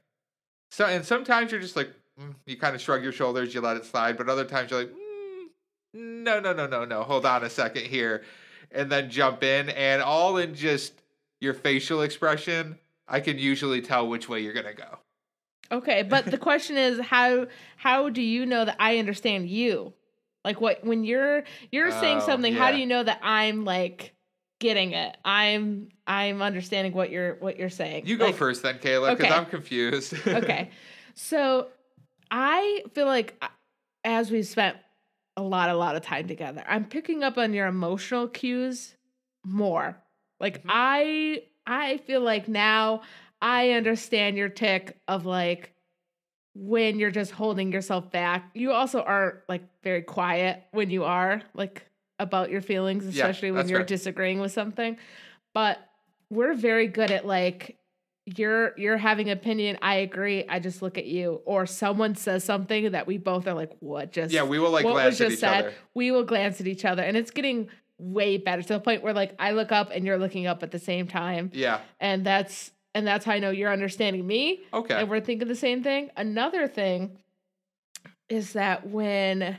So, and sometimes you're just like, mm, you kind of shrug your shoulders, you let it slide, but other times you're like, mm, no, no, no, no, no, hold on a second here, and then jump in, and all in just your facial expression, I can usually tell which way you're gonna go. Okay but the <laughs> question is how how do you know that i understand you like what when you're you're saying Oh, something how do you know that i'm like getting it i'm i'm understanding what you're what you're saying You go Like, first, then, Kayla, because okay. I'm confused. <laughs> okay. So I feel like uh, as we've spent a lot, a lot of time together, I'm picking up on your emotional cues more. Like Mhm. I I feel like now I understand your tick of like when you're just holding yourself back. You also are like very quiet when you are like about your feelings, Yeah, especially when you're fair. disagreeing with something. But we're very good at like you're you're having an opinion i agree i just look at you or someone says something that we both are like what just yeah, we will like what glance was at just each said other. we will glance at each other and it's getting way better to the point where like I look up and you're looking up at the same time. Yeah. And that's and that's how I know you're understanding me Okay. and we're thinking the same thing. Another thing is that when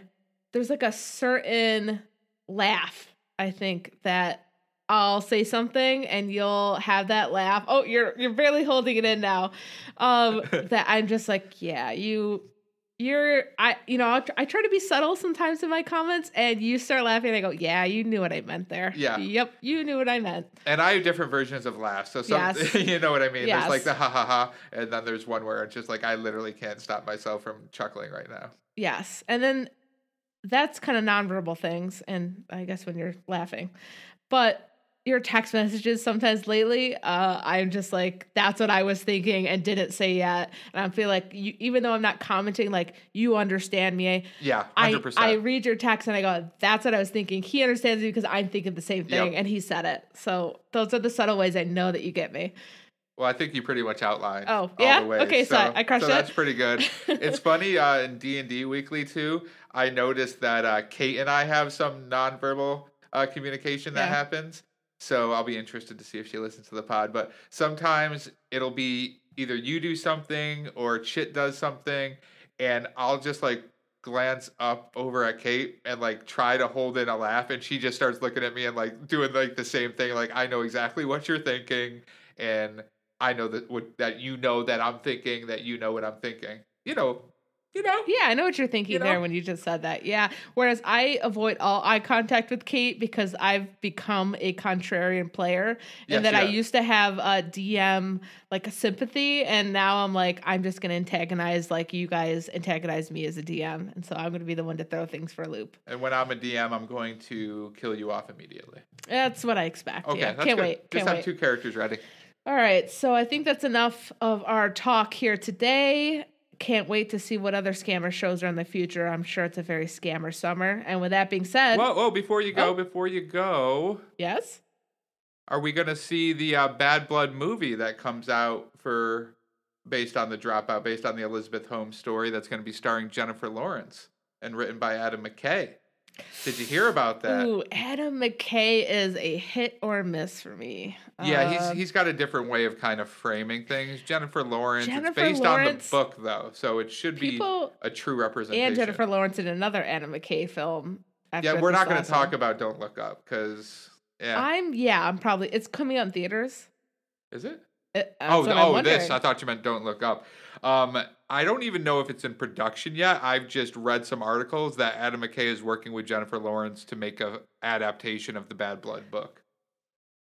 there's like a certain laugh, I think that I'll say something and you'll have that laugh. Oh, you're you're barely holding it in now. Um <laughs> that I'm just like, yeah, you you're I you know, I'll, I try to be subtle sometimes in my comments and you start laughing and I go, "Yeah, you knew what I meant there." Yeah. Yep, you knew what I meant. And I have different versions of laughs. So some, Yes. <laughs> you know what I mean? There's like the ha ha ha, and then there's one where it's just like I literally can't stop myself from chuckling right now. Yes. And then that's kind of nonverbal things. And I guess when you're laughing, but your text messages sometimes lately, uh, I'm just like, that's what I was thinking and didn't say yet. And I feel like you, even though I'm not commenting, like you understand me. Yeah, I, hundred I percent. read your text and I go, that's what I was thinking. He understands me because I'm thinking the same thing Yep. and he said it. So those are the subtle ways I know that you get me. Well, I think you pretty much outlined. Oh, all yeah? the ways. Okay, so I crushed so it. That's pretty good. <laughs> it's funny uh, in D and D Weekly too. I noticed that uh, Kate and I have some nonverbal uh, communication that Yeah. happens. So I'll be interested to see if she listens to the pod. But sometimes it'll be either you do something or Chit does something, and I'll just like glance up over at Kate and like try to hold in a laugh, and she just starts looking at me and like doing like the same thing. Like I know exactly what you're thinking, and I know that what that you know that I'm thinking that you know what I'm thinking. You know, you know. Yeah, I know what you're thinking You know? there when you just said that. Yeah. Whereas I avoid all eye contact with Kate because I've become a contrarian player Yes, and that I used to have a DM like a sympathy and now I'm like I'm just going to antagonize like you guys antagonize me as a DM and so I'm going to be the one to throw things for a loop. And when I'm a DM, I'm going to kill you off immediately. That's what I expect. Okay, yeah. Can't good. wait. Just Can't have wait. two characters ready. All right, so I think that's enough of our talk here today. Can't wait to see what other scammer shows are in the future. I'm sure it's a very scammer summer. And with that being said, Whoa, whoa! Before you go, Oh. before you go, yes, are we gonna see the uh, Bad Blood movie that comes out for based on the Dropout, based on the Elizabeth Holmes story that's gonna be starring Jennifer Lawrence and written by Adam McKay? Did you hear about that? Ooh, Adam McKay is a hit or miss for me. Yeah, he's Um, he's got a different way of kind of framing things. Jennifer Lawrence. Jennifer it's based Lawrence- on the book though, so it should be a true representation. and Jennifer Lawrence in another Adam McKay film. Yeah, we're not going to talk about Don't Look Up because yeah, I'm yeah, I'm probably it's coming out in theaters. is it? It- that's oh, oh, this. I thought you meant Don't Look Up. Um, I don't even know if it's in production yet. I've just read some articles that Adam McKay is working with Jennifer Lawrence to make a adaptation of the Bad Blood book.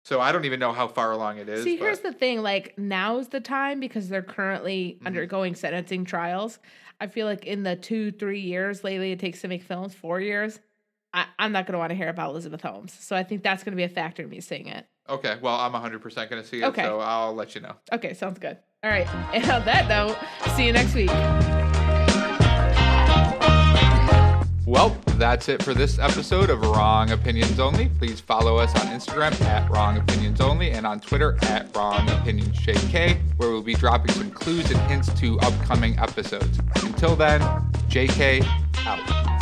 So I don't even know how far along it is. See, but- here's the thing. Like now's the time because they're currently Mhm. undergoing sentencing trials. I feel like in the two, three years lately it takes to make films, four years. I, I'm not going to want to hear about Elizabeth Holmes. So I think that's going to be a factor in me seeing it. Okay. Well, I'm 100 percent going to see it, Okay. so I'll let you know. Okay, sounds good. All right. <laughs> And on that note, see you next week. Well, that's it for this episode of Wrong Opinions Only. Please follow us on Instagram at Wrong Opinions Only and on Twitter at Wrong Opinions JK, where we'll be dropping some clues and hints to upcoming episodes. Until then, JK out.